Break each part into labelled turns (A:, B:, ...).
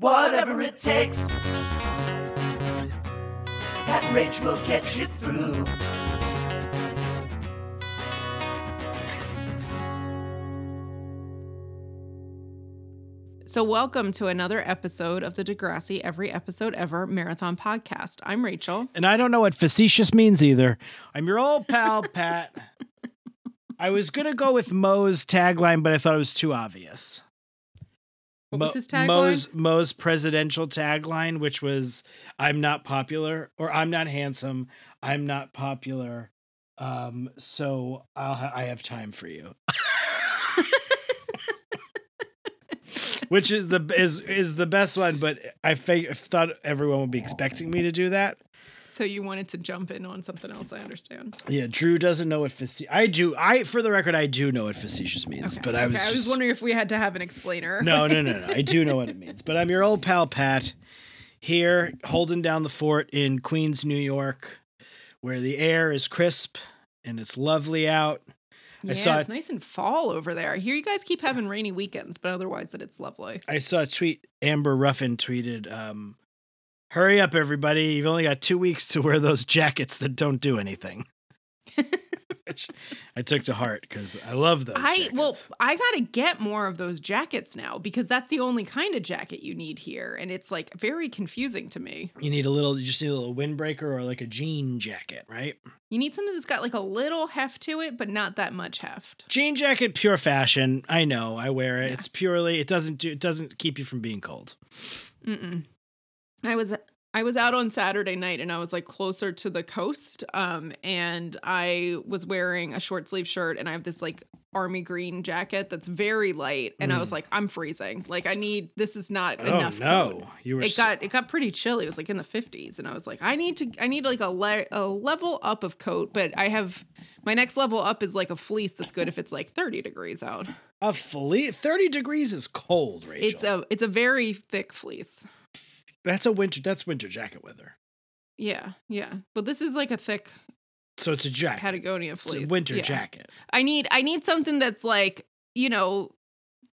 A: Whatever it takes, that Rach will get you through.
B: So, welcome to another episode of the Degrassi Every Episode Ever Marathon Podcast. I'm Rachel.
C: And I don't know what facetious means either. I'm your old pal, Pat. I was going to go with Mo's tagline, but I thought it was too obvious.
B: What was his tagline?
C: Mo's, Mo's presidential tagline, which was I'm not popular or I'm not handsome. I'm not popular. Um, so I'll ha- I have time for you. which is the is is the best one, but I thought everyone would be expecting me to do that.
B: So, you wanted to jump in on something else, I understand.
C: Yeah, Drew doesn't know what facetious. I do. I, for the record, I do know what facetious means, but I was
B: Okay, I was
C: just
B: wondering if we had to have an explainer.
C: no, no, no, no. I do know what it means, but I'm your old pal Pat here, holding down the fort in Queens, New York, where the air is crisp and it's lovely out.
B: yeah,
C: saw
B: it's
C: it-
B: nice and fall over there. I hear you guys keep having rainy weekends, but otherwise, that it's lovely.
C: I saw a tweet. Amber Ruffin tweeted, um, "Hurry up, everybody! You've only got two weeks to wear those jackets that don't do anything." Which I took to heart because I love those.
B: I well. I gotta get more of those jackets now because that's the only kind of jacket you need here, and it's like very confusing to me.
C: You need a little, you just need a little windbreaker or like a jean jacket, right?
B: You need something that's got like a little heft to it, but not that much heft.
C: Jean jacket, pure fashion. I know, I wear it.
B: Yeah.
C: It's purely, it doesn't do, it doesn't keep you from being cold.
B: Mm-mm. I was I was out on Saturday night and I was like closer to the coast, um, and I was wearing a short sleeve shirt and I have this like army green jacket that's very light, and I was
C: Mm.
B: like, I'm freezing. Like I need this is not
C: Oh
B: enough.
C: no,
B: coat.
C: you were.
B: It
C: so-
B: got it got pretty chilly. It was like in the 50s, and I was like, I need to I need like a le- a level up of coat, but I have my next level up is like a fleece that's good if it's like 30 degrees out.
C: a fleece, thirty degrees is cold, Rachel.
B: It's a it's a very thick fleece.
C: That's a winter. That's winter jacket weather.
B: Yeah, yeah. But this is like a thick
C: So it's a jacket.
B: Patagonia
C: It's
B: fleece.
C: a winter
B: Yeah.
C: jacket.
B: I need I need something that's like, you know,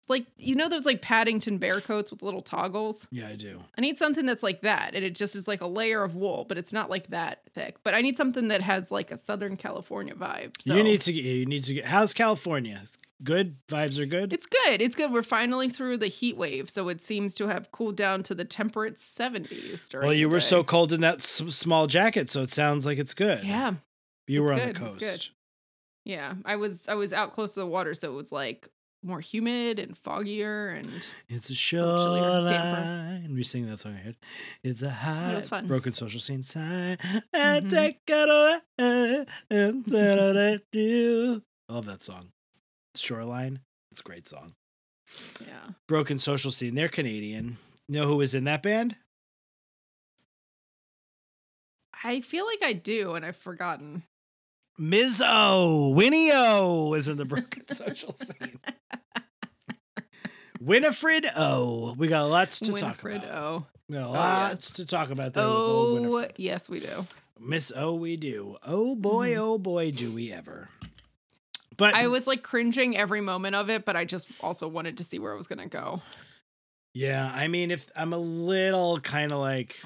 B: like you know those like Paddington bear coats with little toggles?
C: Yeah, I do.
B: I need something that's like that. And it just is like a layer of wool, but it's not like that thick. But I need something that has like a Southern California vibe. So
C: You need to get. You need to get. How's California? Good vibes are good.
B: it's good. It's good. We're finally through the heat wave, so it seems to have cooled down to the temperate 70s. During
C: well, you were so cold in that s- small jacket, so it sounds like it's good.
B: yeah,
C: you
B: it's
C: were on
B: good,
C: the
B: it's
C: coast.
B: good. yeah. I was I was out close to the water, so it was like more humid and foggier, and
C: It's a
B: little chillier, damper.
C: shoreline. We sing that song I heard. It's a high
B: fun.
C: broken social scene sign. And
B: Mhm.
C: take it away. And then I do. I love that song. Shoreline. It's a great song.
B: yeah.
C: Broken social scene. They're Canadian. You know who was in that band?
B: I feel like I do, and I've forgotten.
C: Ms. O. Winnie O is in the broken social scene. Winifred O. We got lots to
B: Winifred
C: talk about.
B: O.
C: We got
B: Oh,
C: lots to talk about there
B: Oh, yes, we do.
C: Miss O, we do. Oh boy,
B: Mhm.
C: oh boy, do we ever. But
B: I was like cringing every moment of it, but I just also wanted to see where it was gonna go.
C: yeah, I mean, if I'm a little kind of like,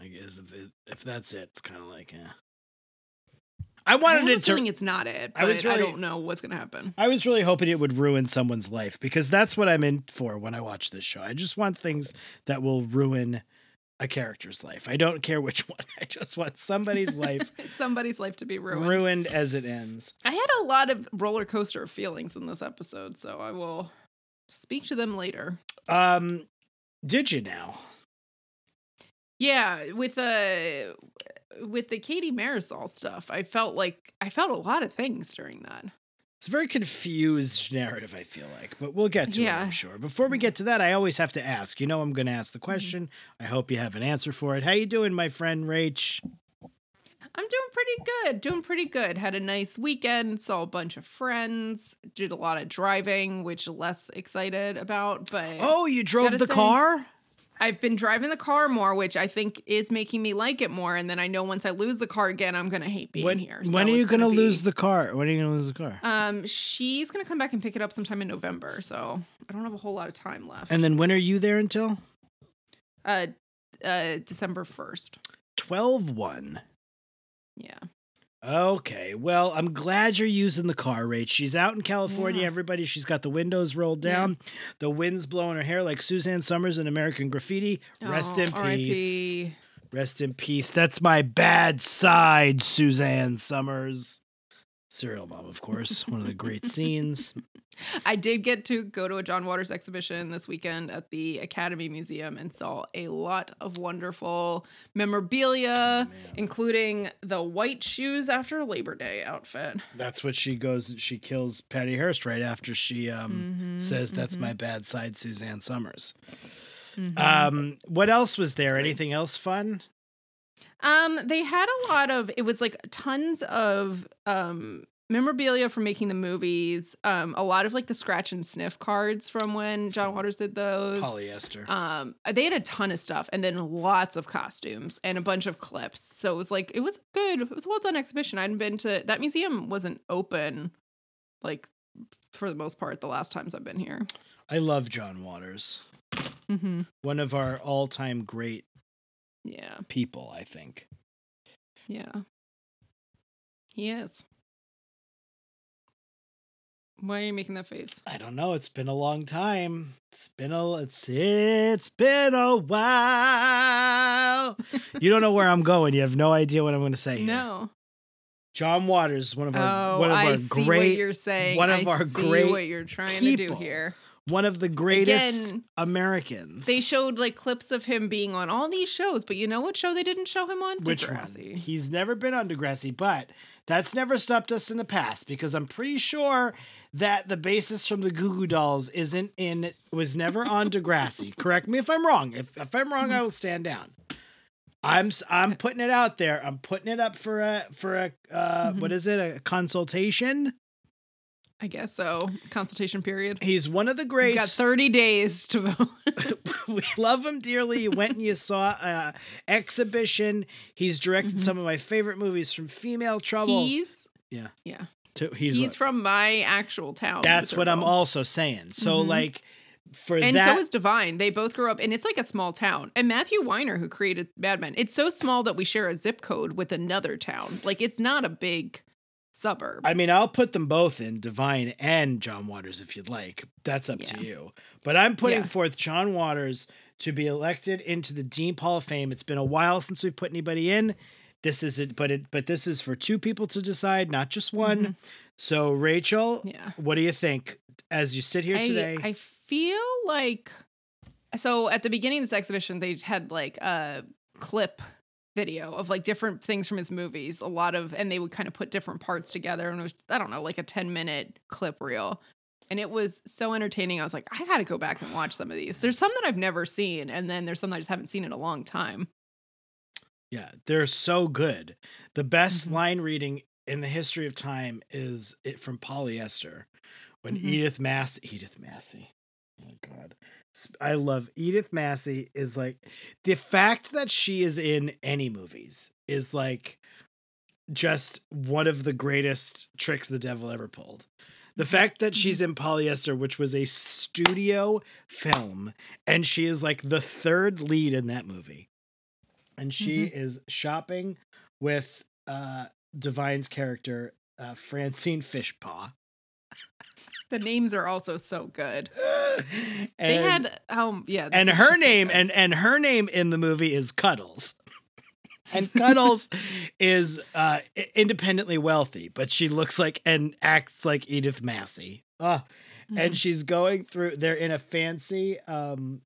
C: I guess if, it, if that's it, it's kind of like, eh. I
B: I
C: wanted
B: a
C: it to.
B: it's not it, but
C: I
B: I,
C: was really-
B: don't know what's gonna happen.
C: I was really hoping it would ruin someone's life because that's what I'm in for when I watch this show. I just want things that will ruin a character's life. I don't care which one. I just want somebody's life
B: Somebody's life to be ruined.
C: ruined as it ends.
B: I had a lot of roller coaster feelings in this episode, so I will speak to them later.
C: Um, did you now?
B: Yeah, with the with the Katie Marisol stuff, I felt like I felt a lot of things during that.
C: It's a very confused narrative, I feel like, but we'll get to it, I'm sure. Before we get to that, I always have to ask. You know, I'm going to ask the
B: Mm-hmm.
C: question. I hope you have an answer for it. How you doing, my friend Rach?
B: I'm doing pretty good. Doing pretty good. Had a nice weekend, saw a bunch of friends, did a lot of driving, which less excited about, but
C: Oh, you drove the
B: say-
C: car?
B: I've been driving the car more, which I think is making me like it more. And then I know once I lose the car again, I'm gonna hate being
C: when
B: here.
C: when
B: So
C: are you
B: it's
C: gonna,
B: be-
C: lose the car? When are you gonna lose the car?
B: Um, she's gonna come back and pick it up sometime in November, so I don't have a whole lot of time left.
C: and then when are you there until?
B: uh, uh, December first.
C: 12 1.
B: Yeah.
C: Okay. Well, I'm glad you're using the car, Rach. She's out in California,
B: Yeah.
C: everybody. She's got the windows rolled
B: Yeah.
C: down, the wind's blowing her hair like Suzanne Somers in American Graffiti. Rest
B: Oh,
C: in peace. Rest in peace. That's my bad side, Suzanne Somers. Serial mom, of course. One of the great scenes.
B: I did get to go to a John Waters exhibition this weekend at the Academy Museum and saw a lot of wonderful memorabilia, including the white shoes after Labor Day outfit.
C: That's what she goes. She kills Patty Hearst right after she um,
B: Mm-hmm,
C: says, "That's my bad side, Suzanne Somers."
B: Mm-hmm.
C: Um, what else was there? Anything else fun?
B: Um, they had a lot of it was like tons of um memorabilia from making the movies. Um, a lot of like the scratch and sniff cards from when John Waters did those.
C: Polyester.
B: Um, they had a ton of stuff and then lots of costumes and a bunch of clips. So it was like it was good. It was a well done exhibition. I hadn't been to that museum wasn't open like for the most part the last times I've been here.
C: I love John Waters.
B: Mm-hmm.
C: One of our all-time great
B: Yeah,
C: people, I think.
B: yeah. He is. Why are you making that face?
C: I don't know. It's been a long time. It's been a it's it's been a while. you don't know where I'm going. You have no idea what I'm going to say. here.
B: No.
C: John Waters, one of our
B: Oh,
C: one of
B: I
C: our
B: see what
C: great
B: you're saying.
C: one of
B: I
C: our
B: see
C: great
B: what you're trying to do here.
C: One of the greatest
B: Again,
C: Americans.
B: They showed like clips of him being on all these shows, but you know what show they didn't show him on?
C: Which one? He's never been on Degrassi, but that's never stopped us in the past because I'm pretty sure that the basis from the Goo Goo Dolls isn't in was never on Degrassi. Correct me if I'm wrong. If if I'm wrong, I will stand down. I'm I'm putting it out there. I'm putting it up for a for a uh, what is it? A consultation.
B: I guess so. Consultation period.
C: He's one of the
B: You
C: greats.
B: got 30 days to vote.
C: we love him dearly. You went and you saw uh, exhibition. He's directed some of my favorite movies from Female Trouble.
B: Mm-hmm. he's
C: yeah,
B: yeah.
C: to, he's, he's,
B: from my actual town.
C: that's what I'm also saying. So
B: Mhm.
C: like for
B: And
C: that,
B: so is Divine. They both grew up, and it's like a small town. And Matthew Weiner, who created Mad Men, it's so small that we share a zip code with another town. Like it's not a big suburb.
C: I mean, I'll put them both in Divine and John Waters if you'd like. That's up to you. But I'm putting
B: Yeah.
C: forth John Waters to be elected into the Dean Hall of Fame. It's been a while since we've put anybody in. This is it, but it, but this is for two people to decide, not just one.
B: Mhm.
C: So, Rachel,
B: yeah.
C: what do you think as you sit here
B: I,
C: today?
B: I feel like so at the beginning of this exhibition, they had like a clip video of like different things from his movies, a lot of, and they would kind of put different parts together, and it was I don't know, like a ten minute clip reel. And it was so entertaining. I was like, I gotta go back and watch some of these. There's some that I've never seen, and then there's some that I just haven't seen in a long time.
C: Yeah, they're so good. The best
B: Mhm.
C: line reading in the history of time is it from Polyester when
B: Mhm.
C: Edith Mass Edith Massey. Oh my god. I love Edith Massey is like the fact that she is in any movies is like just one of the greatest tricks the devil ever pulled. The fact that she's in Polyester, which was a studio film, and she is like the third lead in that movie. And she is shopping with uh Divine's character, uh, Francine Fishpaw.
B: The names are also so good.
C: and,
B: they had um yeah,
C: and her
B: just so
C: name and and her name in the movie is Cuddles. and Cuddles is uh independently wealthy, but she looks like and acts like Edith Massey. Ah, and
B: Mhm.
C: she's going through they're in a fancy um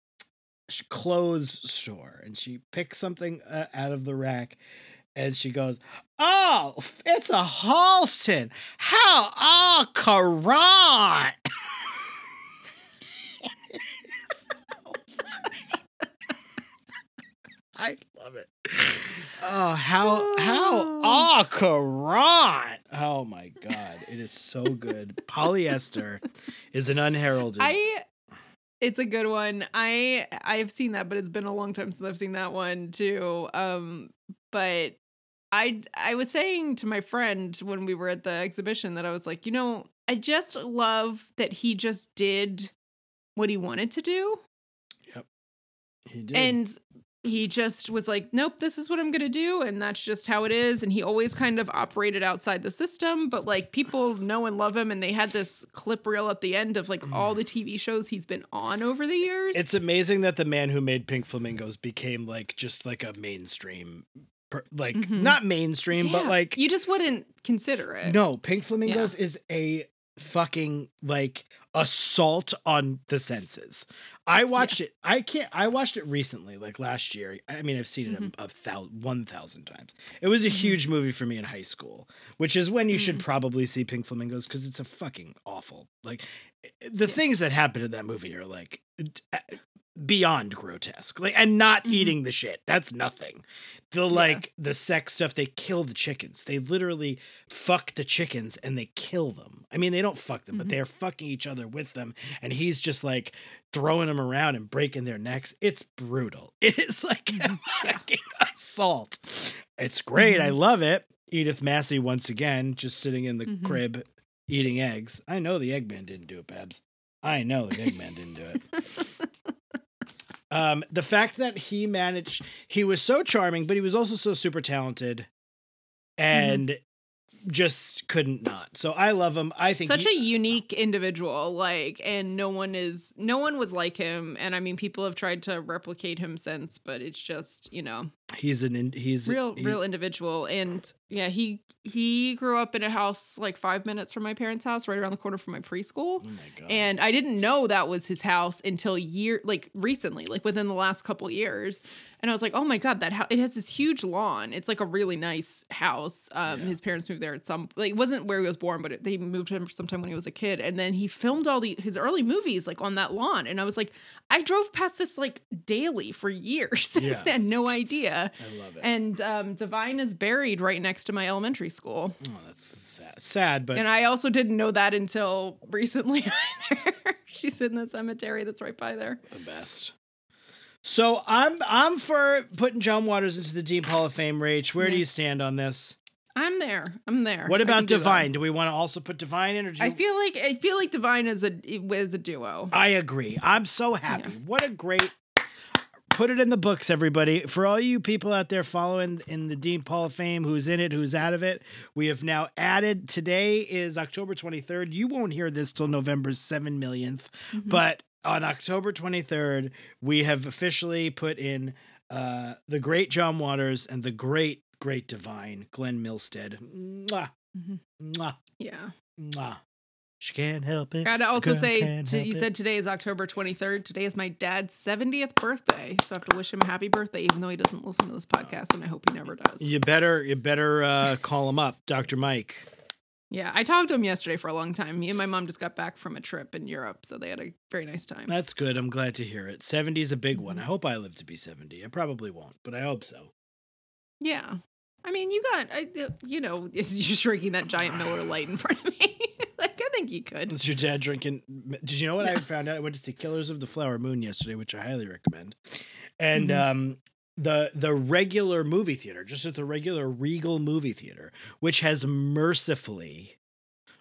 C: clothes store and she picks something uh, out of the rack and she goes oh it's a halston how oh Karan I love it. Oh, how how oh Karan. Oh my god, it is so good. Polyester is an unheralded.
B: I It's a good one. I I've seen that, but it's been a long time since I've seen that one too. Um, but I I was saying to my friend when we were at the exhibition that I was like, you know, I just love that he just did what he wanted to do. Yep.
C: He did.
B: And he just was like, nope, this is what I'm going to do. And that's just how it is. And he always kind of operated outside the system, but like people know and love him. And they had this clip reel at the end of like all the mm. TV shows he's been on over the years.
C: it's amazing that the man who made Pink Flamingos became like just like a mainstream, per- like
B: Mhm.
C: not mainstream, but like
B: you just wouldn't consider it.
C: no, Pink Flamingos is a fucking like assault on the senses. I watched it. I can't. I watched it recently, like last year. I mean, I've seen it
B: Mm-hmm.
C: a, a thousand, one thousand times. It was a huge movie for me in high school, which is when you
B: Mm.
C: should probably see Pink Flamingos because it's a fucking awful. Like the things that happen in that movie are like d- beyond grotesque. Like and not
B: Mhm.
C: eating the shit. That's nothing. The like the sex stuff. They kill the chickens. They literally fuck the chickens and they kill them. I mean, they don't fuck them, but
B: Mhm.
C: they're fucking each other with them. And he's just like throwing them around and breaking their necks. It's brutal. It is like a fucking assault. It's great. I
B: Mhm.
C: love it. Edith Massey once again just sitting in the
B: Mhm.
C: crib eating eggs. I know the Eggman didn't do it, Babs. I know the Eggman didn't do it. Um, the fact that he managed, he was so charming, but he was also so super talented, and just couldn't not. So I love him. I think
B: Such
C: he-
B: a unique individual, like, and no one is, no one was like him. And I mean, people have tried to replicate him since, but it's just, you know,
C: he's an in- he's
B: real,
C: he-
B: real individual. And yeah, he he grew up in a house like five minutes from my parents' house, right around the corner from my preschool.
C: Oh my god!
B: And I didn't know that was his house until year like recently, like within the last couple years. And I was like, "Oh my god, that house it has this huge lawn. It's like a really nice house." Um
C: Yeah.
B: his parents moved there at some like it wasn't where he was born, but it, they moved him sometime when he was a kid. And then he filmed all the his early movies like on that lawn. And I was like, I drove past this like daily for years.
C: Yeah.
B: and had no idea.
C: I love it.
B: And um Divine is buried right next to my elementary school.
C: oh, that's sad. Sad, but
B: And I also didn't know that until recently either. She's in the cemetery that's right by there.
C: the best. So I'm I'm for putting John Waters into the Dean Hall of Fame. Rach, where do you stand on this?
B: I'm there. I'm there.
C: What about
B: can do.
C: Divine? Do we want to also put Divine in, or do
B: I feel like I feel like Divine is a is a duo.
C: I agree. I'm so happy. What a great. Put it in the books, everybody. For all you people out there following in the Dean Hall of Fame, who's in it, who's out of it, we have now added. Today is October 23rd. You won't hear this till November 7 millionth,
B: Mm-hmm.
C: but on October 23rd, we have officially put in uh, the great John Waters and the great, great divine Glenn Milstead. Mwah,
B: Mhm.
C: mwah,
B: Yeah.
C: mwah. She can't help it.
B: Gotta also say, t- you said today is October 23rd. Today is my dad's 70th birthday. So I have to wish him a happy birthday, even though he doesn't listen to this podcast, and I hope he never does.
C: You better you better uh, call him up, Dr. Mike.
B: Yeah, I talked to him yesterday for a long time. Me and my mom just got back from a trip in Europe, so they had a very nice time.
C: That's good. I'm glad to hear it. 70 is a big one. I hope I live to be 70. I probably won't, but I hope so.
B: Yeah. I mean, you got, I, you know, is you drinking that giant Miller Lite in front of me? Think you could.
C: Is your dad drinking? Did you know what I found out? I went to see Killers of the Flower Moon yesterday, which I highly recommend. And
B: Mhm.
C: um, the the regular movie theater, just at the regular Regal movie theater, which has mercifully,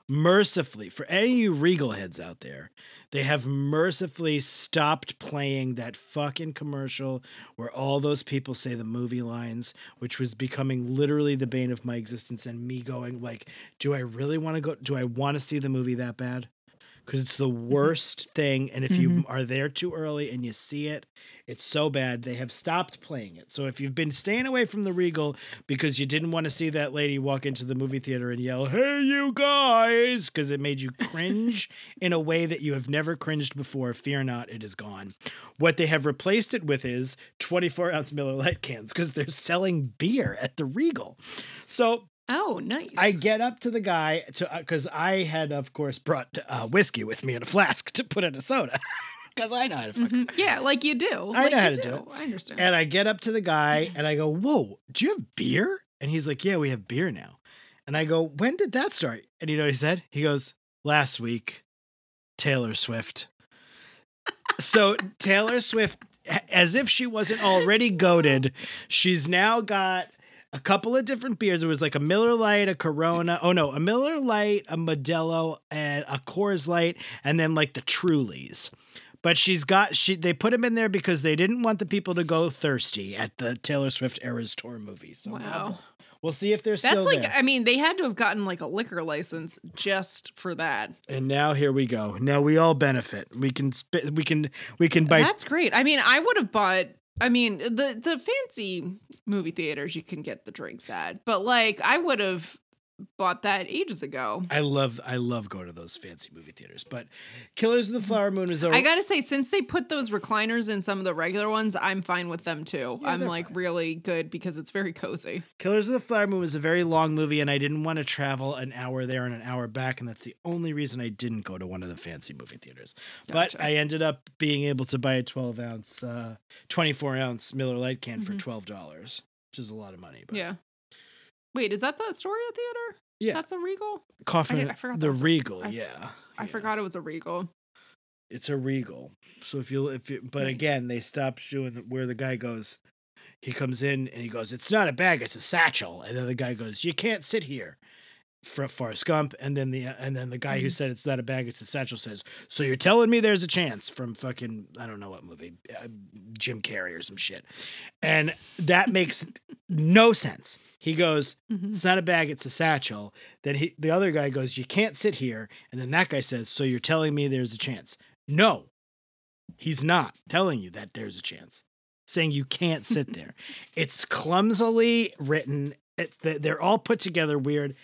C: mercifully for any of you Regal heads out there, they have mercifully stopped playing that fucking commercial where all those people say the movie lines, which was becoming literally the bane of my existence, and me going like, "Do I really want to go? Do I want to see the movie that bad?" Because it's the mm-hmm. worst thing, and if you mm-hmm. are there too early and you see it, it's so bad they have stopped playing it. So if you've been staying away from the Regal because you didn't want to see that lady walk into the movie theater and yell, "Hey, you guys," because it made you cringe in a way that you have never cringed before, fear not, it is gone. What they have replaced it with is 24 ounce Miller Lite cans because they're selling beer at the Regal. So
B: Oh, nice.
C: I get up to the guy to because I had, of course, brought uh, whiskey with me in a flask to put in a soda because I know how to fuck.
B: Mhm. Yeah, like you do.
C: I
B: Like
C: know how to do it.
B: I understand.
C: And I get up to the guy and I go, "Whoa, do you have beer?" And he's like, "Yeah, we have beer now." And I go, "When did that start?" And you know what he said? He goes, "Last week, Taylor Swift." so Taylor Swift, as if she wasn't already goaded, she's now got a couple of different beers. It was like a Miller Lite, a Corona. Oh no, a Miller Lite, a Modelo, and a Coors Light, and then like the Trulies. But she's got she. They put them in there because they didn't want the people to go thirsty at the Taylor Swift Eras Tour movie. So
B: Wow.
C: we'll see if they're still
B: That's like
C: there.
B: I mean, they had to have gotten like a liquor license just for that.
C: And now here we go. Now we all benefit. We can we can we can buy
B: That's great. I mean, I would have bought I mean, the the fancy movie theaters you can get the drinks at, but like I would have bought that ages ago.
C: I love I love going to those fancy movie theaters. But Killers of the Flower Moon is over.
B: I gotta say, since they put those recliners in some of the regular ones, I'm fine with them too.
C: Yeah,
B: I'm like
C: fine.
B: really good because it's very cozy.
C: Killers of the Flower Moon was a very long movie, and I didn't want to travel an hour there and an hour back, and that's the only reason I didn't go to one of the fancy movie theaters.
B: Gotcha.
C: But I ended up being able to buy a 12 ounce, uh, 24 ounce Miller Lite can for
B: Mhm.
C: twelve dollars, which is a lot of money. But
B: Yeah. Wait, is that the Astoria Theater?
C: Yeah.
B: That's a Regal?
C: Coffin,
B: I- I forgot
C: the
B: that was a-
C: Regal,
B: I-
C: yeah,
B: I
C: Yeah.
B: forgot it was a Regal.
C: It's a Regal. So if you if you, but
B: Nice.
C: again, they stop doing where the guy goes. He comes in and he goes, "It's not a bag, it's a satchel." And then the guy goes, "You can't sit here." For Forrest Gump, and then the and then the guy who
B: Mhm.
C: said it's not a bag, it's a satchel says, "So you're telling me there's a chance?" From fucking I don't know what movie, uh, Jim Carrey or some shit, and that makes no sense. He goes,
B: Mhm.
C: it's not a bag, it's a satchel. Then he, the other guy goes, You can't sit here. And then that guy says, So you're telling me there's a chance? No, he's not telling you that there's a chance, saying you can't sit there. it's clumsily written, it's, they're all put together weird.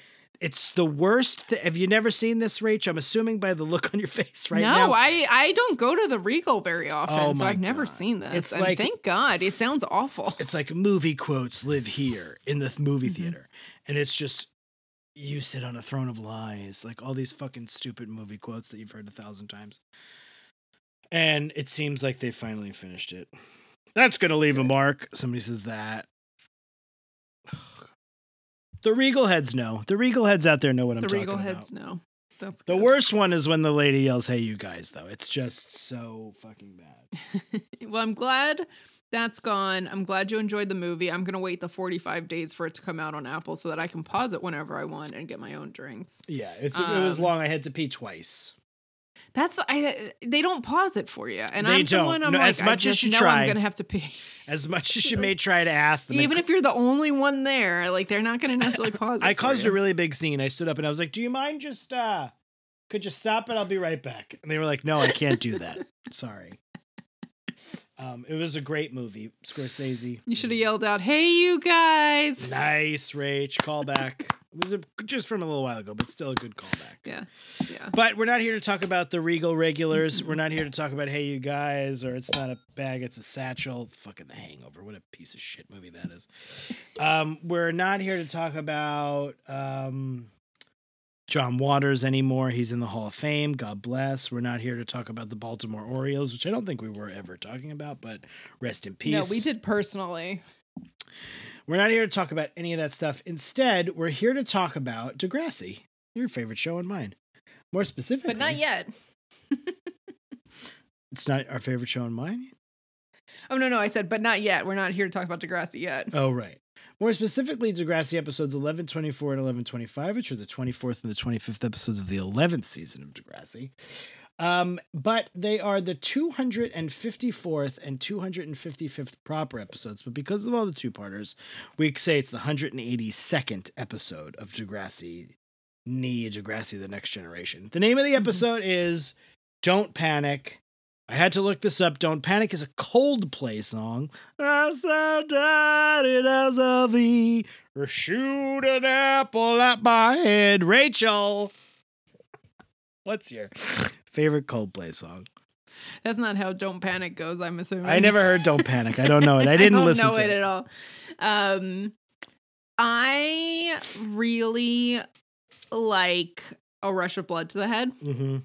C: It's the worst. Th- Have you never seen this, Rach? I'm assuming by the look on your face right
B: no,
C: now.
B: I I don't go to the Regal very often,
C: Oh
B: so I've never seen this.
C: It's
B: and
C: like-
B: thank God, it sounds awful.
C: it's like movie quotes live here in the th- movie
B: Mhm.
C: theater and it's just you sit on a throne of lies like all these fucking stupid movie quotes that you've heard a thousand times and it seems like they finally finished it that's gonna leave a mark somebody says that the regal heads know the regal heads out there know what i'm talking about.
B: the Regal heads no. That's
C: the
B: good.
C: worst one is when the lady yells hey you guys though it's just so fucking bad
B: well, I'm glad that's gone. I'm glad you enjoyed the movie. I'm gonna wait the 45 days for it to come out on Apple so that I can pause it whenever I want and get my own drinks.
C: yeah it's, it was
B: Um,
C: long i had to pee twice
B: That's I. They don't pause it for you, and
C: They
B: I'm someone.
C: don't.
B: I'm
C: No,
B: like,
C: as much as you
B: know
C: try.
B: I'm gonna have to pee.
C: as much as you may try to ask them
B: Even if you're the only one there, like they're not gonna necessarily pause it.
C: I caused
B: you.
C: a really big scene. I stood up and I was like, "Do you mind just uh could you stop it? I'll be right back." And they were like, "No, I can't do that. Sorry." Um it was a great movie. Scorsese.
B: You should have yelled out, "Hey, you guys!"
C: Nice, Rach. Callback. It was a, just from a little while ago, but still a good callback.
B: Yeah, yeah.
C: But we're not here to talk about the Regal regulars. We're not here to talk about Hey You Guys or It's Not a Bag, It's a Satchel. Fucking The Hangover. What a piece of shit movie that is. Um, we're not here to talk about um, John Waters anymore. He's in the Hall of Fame. God bless. We're not here to talk about the Baltimore Orioles, which I don't think we were ever talking about, but rest in peace.
B: No, we did personally.
C: We're not here to talk about any of that stuff. Instead, we're here to talk about Degrassi, your favorite show and mine. More specifically,
B: But not yet.
C: It's not our favorite show and mine.
B: Oh no, no, I said, but not yet. We're not here to talk about Degrassi yet.
C: Oh, right. More specifically, Degrassi episodes 11, 24, and 11, 25, which are the 24th and the 25th episodes of the 11th season of Degrassi. Um, but they are the 254th and 255th proper episodes. But because of all the two parters, we say it's the 182nd episode of Degrassi, Nee Degrassi, The Next Generation. The name of the episode is Don't Panic. I had to look this up. Don't Panic is a Coldplay song. I'm so tired as a V. Or shoot an apple at my head. Rachel. What's your favorite Coldplay song?
B: That's not how "Don't Panic" goes. I'm assuming.
C: I never heard Don't Panic. I don't know it. I didn't
B: don't
C: listen
B: know
C: to
B: it
C: it.
B: at all. Um, I really like "A Rush of Blood to the Head."
C: hmm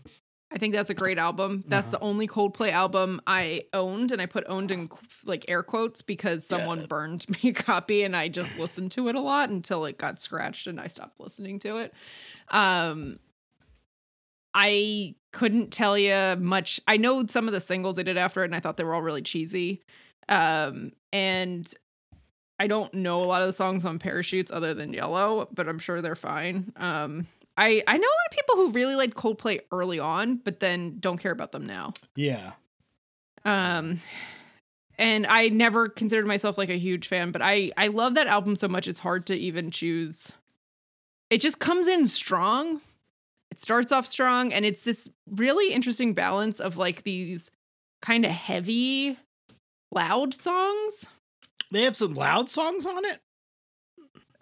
B: I think that's a great album. That's
C: Uh-huh.
B: the only Coldplay album I owned, and I put owned in like air quotes because someone
C: Yeah.
B: burned me a copy, and I just listened to it a lot until it got scratched, and I stopped listening to it. Um, I couldn't tell you much. I know some of the singles they did after it, and I thought they were all really cheesy. Um, and I don't know a lot of the songs on Parachutes other than Yellow, but I'm sure they're fine. Um, I I know a lot of people who really liked Coldplay early on, but then don't care about them now.
C: Yeah.
B: Um, and I never considered myself like a huge fan, but I I love that album so much it's hard to even choose. It just comes in strong. It starts off strong, and it's this really interesting balance of like these kind of heavy, loud songs.
C: They have some loud songs on it.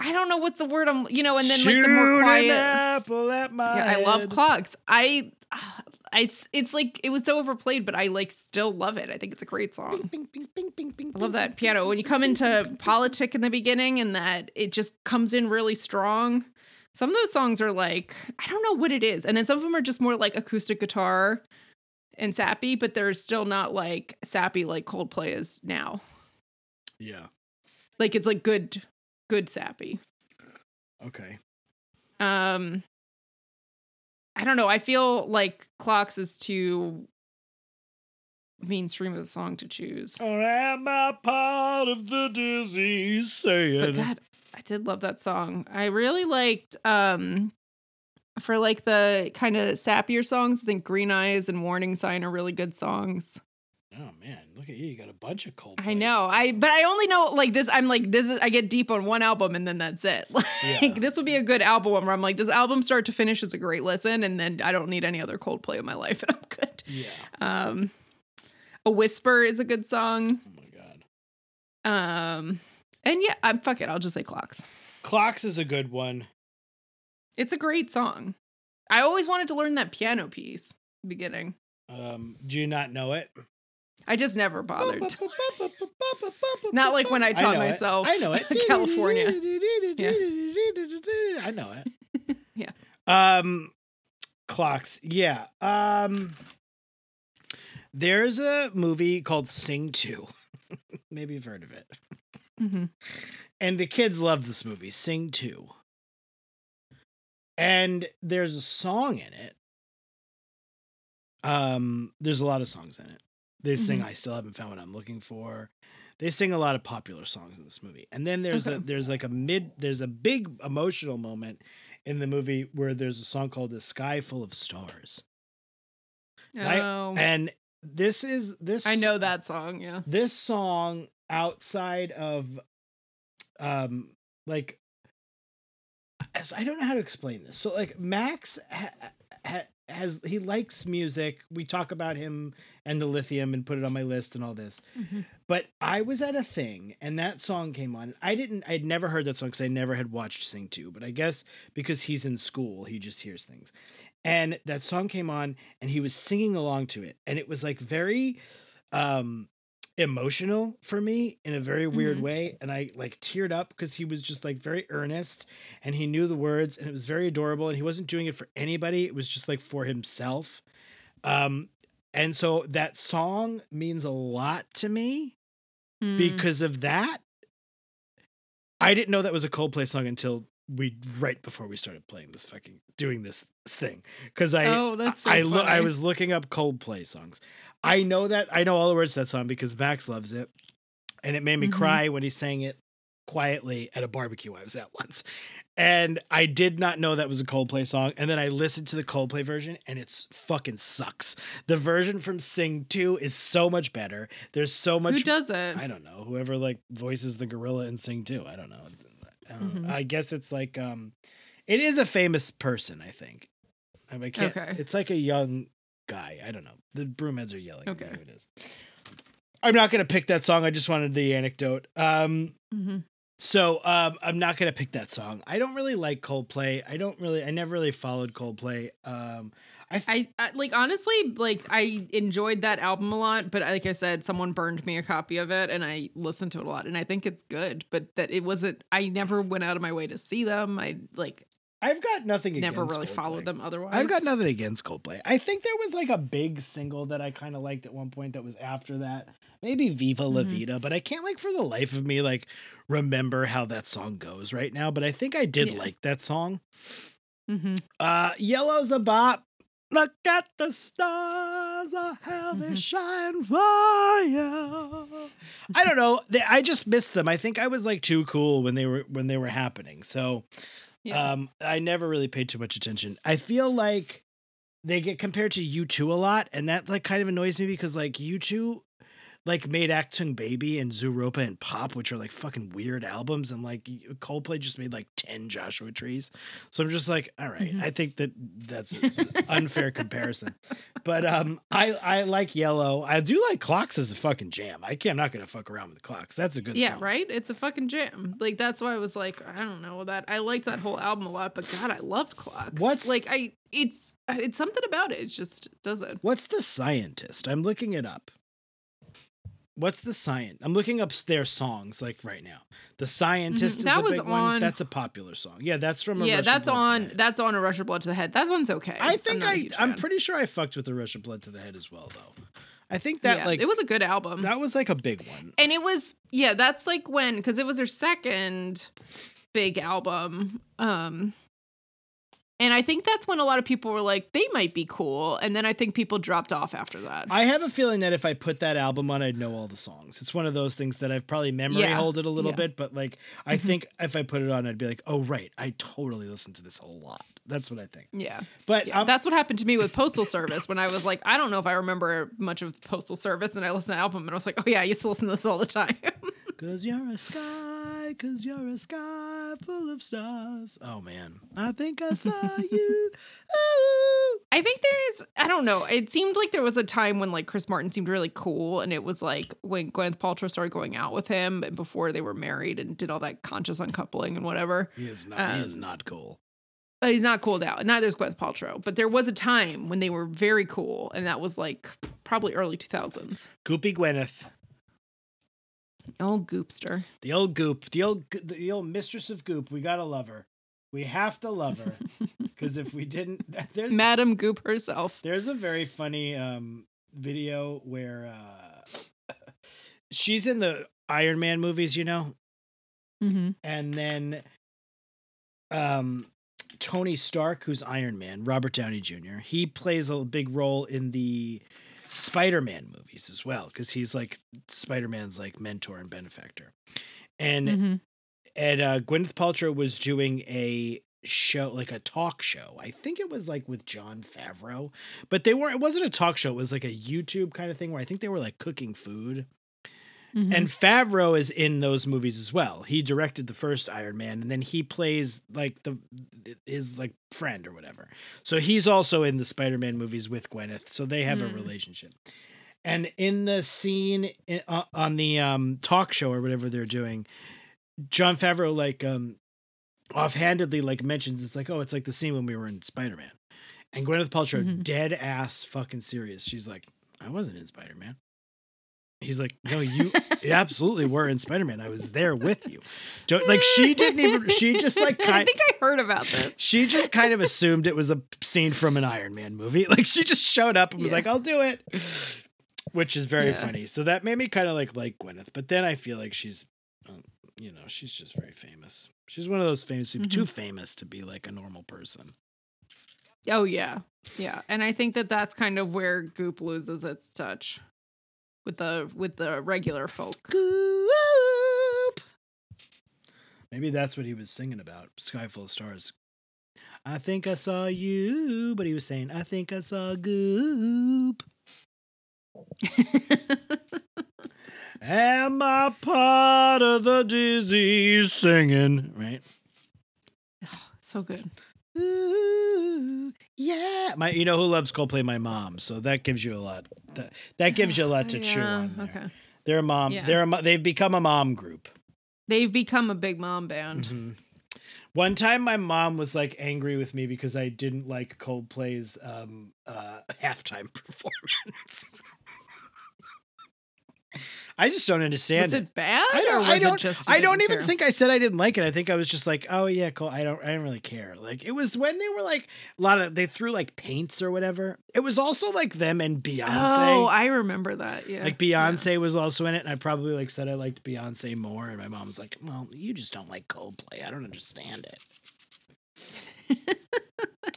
B: I don't know what the word I'm, you know, and then like the more
C: Shoot
B: quiet.
C: apple at my
B: Yeah, I love clocks. I, I, it's it's like it was so overplayed, but I like still love it. I think it's a great song.
C: Bing, bing, bing,
B: I love that piano when you come into Politik in the beginning, and that it just comes in really strong. Some of those songs are like I don't know what it is, and then some of them are just more like acoustic guitar and sappy, but they're still not like sappy like Coldplay is now.
C: Yeah.
B: Like it's like good, good sappy.
C: Okay.
B: Um, I don't know. I feel like Clocks is too mainstream of a song to choose.
C: Or am I part of the disease? Say
B: But. God, I did love that song. I really liked um for like the kind of sappier songs. I think Green Eyes and Warning Sign are really good songs.
C: Oh man, look at you! You got a bunch of cold.
B: I know. I but I only know like this. I'm like this is I get deep on one album and then that's it. Like
C: Yeah.
B: this would be a good album where I'm like this album start to finish is a great listen and then I don't need any other Coldplay in my life and I'm good.
C: Yeah.
B: Um, a whisper is a good song.
C: Oh my god.
B: Um, and yeah, I'm fuck it. I'll just say clocks.
C: Clocks is a good one.
B: It's a great song. I always wanted to learn that piano piece beginning.
C: Um, do you not know it?
B: I just never bothered. Not like when I
C: I
B: taught
C: it.
B: myself
C: I know it.
B: California.
C: I know it.
B: Yeah.
C: Um, clocks. Yeah. Um, there's a movie called Sing Two. Maybe you've heard of it.
B: Mhm.
C: And the kids love this movie, Sing 2. And there's a song in it. Um, there's a lot of songs in it. They sing
B: Mhm.
C: I still haven't found what I'm looking for. They sing a lot of popular songs in this movie. And then there's a there's like a mid there's a big emotional moment in the movie where there's a song called The Sky Full of Stars.
B: Oh,
C: And this is this
B: I know that song. Yeah.
C: this song outside of um like as I don't know how to explain this. So like Max ha, ha, has he likes music. We talk about him and the lithium and put it on my list and all this.
B: Mhm.
C: But I was at a thing and that song came on. I didn't I'd never heard that song cuz I never had watched Sing 2, but I guess because he's in school, he just hears things. And that song came on and he was singing along to it and it was like very um emotional for me in a very weird
B: Mhm.
C: way and i like teared up because he was just like very earnest and he knew the words and it was very adorable and he wasn't doing it for anybody it was just like for himself um and so that song means a lot to me
B: Mm.
C: because of that i didn't know that was a coldplay song until we right before we started playing this fucking doing this thing because i
B: oh, so
C: I lo- I was looking up Coldplay songs. I know that I know all the words to that song because Max loves it, and it made me
B: Mhm.
C: cry when he sang it quietly at a barbecue I was at once. And I did not know that was a Coldplay song. And then I listened to the Coldplay version, and it's fucking sucks. The version from Sing Two is so much better. There's so much.
B: Who does it?
C: I don't know. Whoever like voices the gorilla in Sing Two. I don't know. I, don't know.
B: Mhm.
C: I guess it's like um, it is a famous person. I think. I, mean, I can't.
B: Okay.
C: It's like a young guy. I don't know. The broomheads are yelling. Okay. Who it is. I'm not gonna pick that song. I just wanted the anecdote. Um,
B: Mhm.
C: so um, I'm not gonna pick that song. I don't really like Coldplay. I don't really. I never really followed Coldplay. Um, I, th-
B: I, I like honestly like I enjoyed that album a lot, but like I said, someone burned me a copy of it, and I listened to it a lot, and I think it's good. But that it wasn't. I never went out of my way to see them. I like
C: I've got nothing.
B: never
C: against
B: really
C: Coldplay.
B: followed them otherwise.
C: I've got nothing against Coldplay. I think there was like a big single that I kind of liked at one point that was after that. Maybe Viva La
B: Mhm.
C: Vida, but I can't like for the life of me like remember how that song goes right now, but I think I did
B: Yeah.
C: like that song.
B: hmm
C: Uh Yellow's a bop. Look at the stars, oh, how they
B: Mhm.
C: shine for you. I don't know. They, I just missed them. I think I was like too cool when they were when they were happening. So
B: Yeah.
C: um, I never really paid too much attention. I feel like they get compared to U2 a lot, and that like kind of annoys me because like U2 like made Achtung Baby and Zooropa and Pop, which are like fucking weird albums, and like Coldplay just made like ten Joshua Trees. So I'm just like, all right,
B: Mhm.
C: I think that that's an unfair comparison. But um, I I like Yellow. I do like Clocks as a fucking jam. I can't. I'm not gonna fuck around with the Clocks. That's a good
B: yeah,
C: song.
B: right. It's a fucking jam. Like that's why I was like, I don't know that I liked that whole album a lot, but God, I loved Clocks.
C: What's-
B: like I? It's it's something about it. It just does it.
C: What's the scientist? I'm looking it up. What's the science? I'm looking up their songs like right now. The scientist
B: Mhm.
C: is
B: That
C: a
B: was
C: big one.
B: on-
C: That's a popular song. Yeah, that's from. A
B: yeah,
C: Rush
B: that's
C: Blood to the
B: on that's on a Rush of Blood to the Head. That one's okay.
C: I think
B: a
C: I.
B: huge
C: I'm pretty sure I fucked with the Rush of Blood to the Head as well, though. I think that
B: Yeah,
C: like
B: it was a good album.
C: that was like a big one.
B: and it was yeah that's like when because it was their second big album um and i think that's when a lot of people were like they might be cool and then i think people dropped off after that
C: I have a feeling that if I put that album on, I'd know all the songs. It's one of those things that I've probably memory
B: Yeah.
C: holded a little
B: Yeah.
C: bit, but like I
B: Mhm.
C: think if I put it on, I'd be like, oh right, I totally listened to this a lot. That's what I think.
B: yeah,
C: But
B: yeah.
C: um,
B: that's what happened to me with postal service when i was like i don't know if i remember much of postal service and i listened to the album and i was like oh yeah i used to listen to this all the time
C: Cause you're a sky, cause you're a sky full of stars. Oh man, I think I saw you. Ooh.
B: I think there's I don't know. It seemed like there was a time when like Chris Martin seemed really cool and it was like when Gwyneth Paltrow started going out with him before they were married and did all that conscious uncoupling and whatever.
C: He is not. he is
B: Um,
C: not cool.
B: But he's not cool now. Neither is Gwyneth Paltrow. But there was a time when they were very cool and that was like probably early 2000s.
C: Goopy Gwyneth,
B: Oh, Goopster.
C: the old Goop, the old the old mistress of Goop. We gotta love her. We have to love her because if we didn't, there's
B: Madam Goop herself.
C: There's a very funny um video where uh she's in the Iron Man movies, you know,
B: Mm-hmm.
C: and then um Tony Stark, who's Iron Man, Robert Downey Jr., he plays a big role in the Spider-Man movies as well, because he's like Spider-Man's like mentor and benefactor. And
B: Mm-hmm.
C: and uh Gwyneth Paltrow was doing a show like a talk show. I think it was like with Jon Favreau, but they weren't it wasn't a talk show, it was like a YouTube kind of thing where I think they were like cooking food.
B: Mm-hmm.
C: And Favreau is in those movies as well. He directed the first Iron Man and then he plays like the his like friend or whatever. So he's also in the Spider-Man movies with Gwyneth. So they have a
B: Mm.
C: relationship. And in the scene in, uh, on the um talk show or whatever they're doing, Jon Favreau like um offhandedly like mentions it's like oh it's like the scene when we were in Spider-Man. And Gwyneth Paltrow
B: Mhm.
C: dead ass fucking serious. She's like I wasn't in Spider-Man. He's like, no, you absolutely were in Spider Man. I was there with you. Don't like she didn't even. She just like
B: I think I heard about this.
C: She just kind of assumed it was a scene from an Iron Man movie. Like she just showed up and was
B: Yeah.
C: like, "I'll do it," which is very
B: Yeah.
C: funny. So that made me kind of like like Gwyneth. But then I feel like she's, um, you know, she's just very famous. She's one of those famous people,
B: Mm-hmm.
C: too famous to be like a normal person.
B: Oh yeah, yeah, and I think that that's kind of where Goop loses its touch with the with the regular folk.
C: Goop. Maybe that's what he was singing about. Sky full of stars. I think I saw you, but he was saying, I think I saw goop. Am I part of the disease singing? Right?
B: Oh, so good.
C: Ooh, yeah. My, you know who loves Coldplay? My mom. So that gives you a lot. That, that gives you a lot to chew
B: Yeah,
C: on. There.
B: Okay,
C: They're a mom.
B: Yeah.
C: they're a, they've become a mom group.
B: they've become a big mom band.
C: Mhm. One time, my mom was like angry with me because I didn't like Coldplay's um, uh, halftime performance. I just don't understand
B: Was
C: it.
B: it bad?
C: I don't. I don't.
B: just
C: I don't even
B: care?
C: think I said I didn't like it. I think I was just like, oh yeah, cool. I don't. I didn't really care. Like it was when they were like a lot of they threw like paints or whatever. It was also like them and Beyonce.
B: Oh, I remember that. Yeah,
C: Like Beyonce was also in it, and I probably like said I liked Beyonce more, and my mom was like, "Well, you just don't like Coldplay. I don't understand it."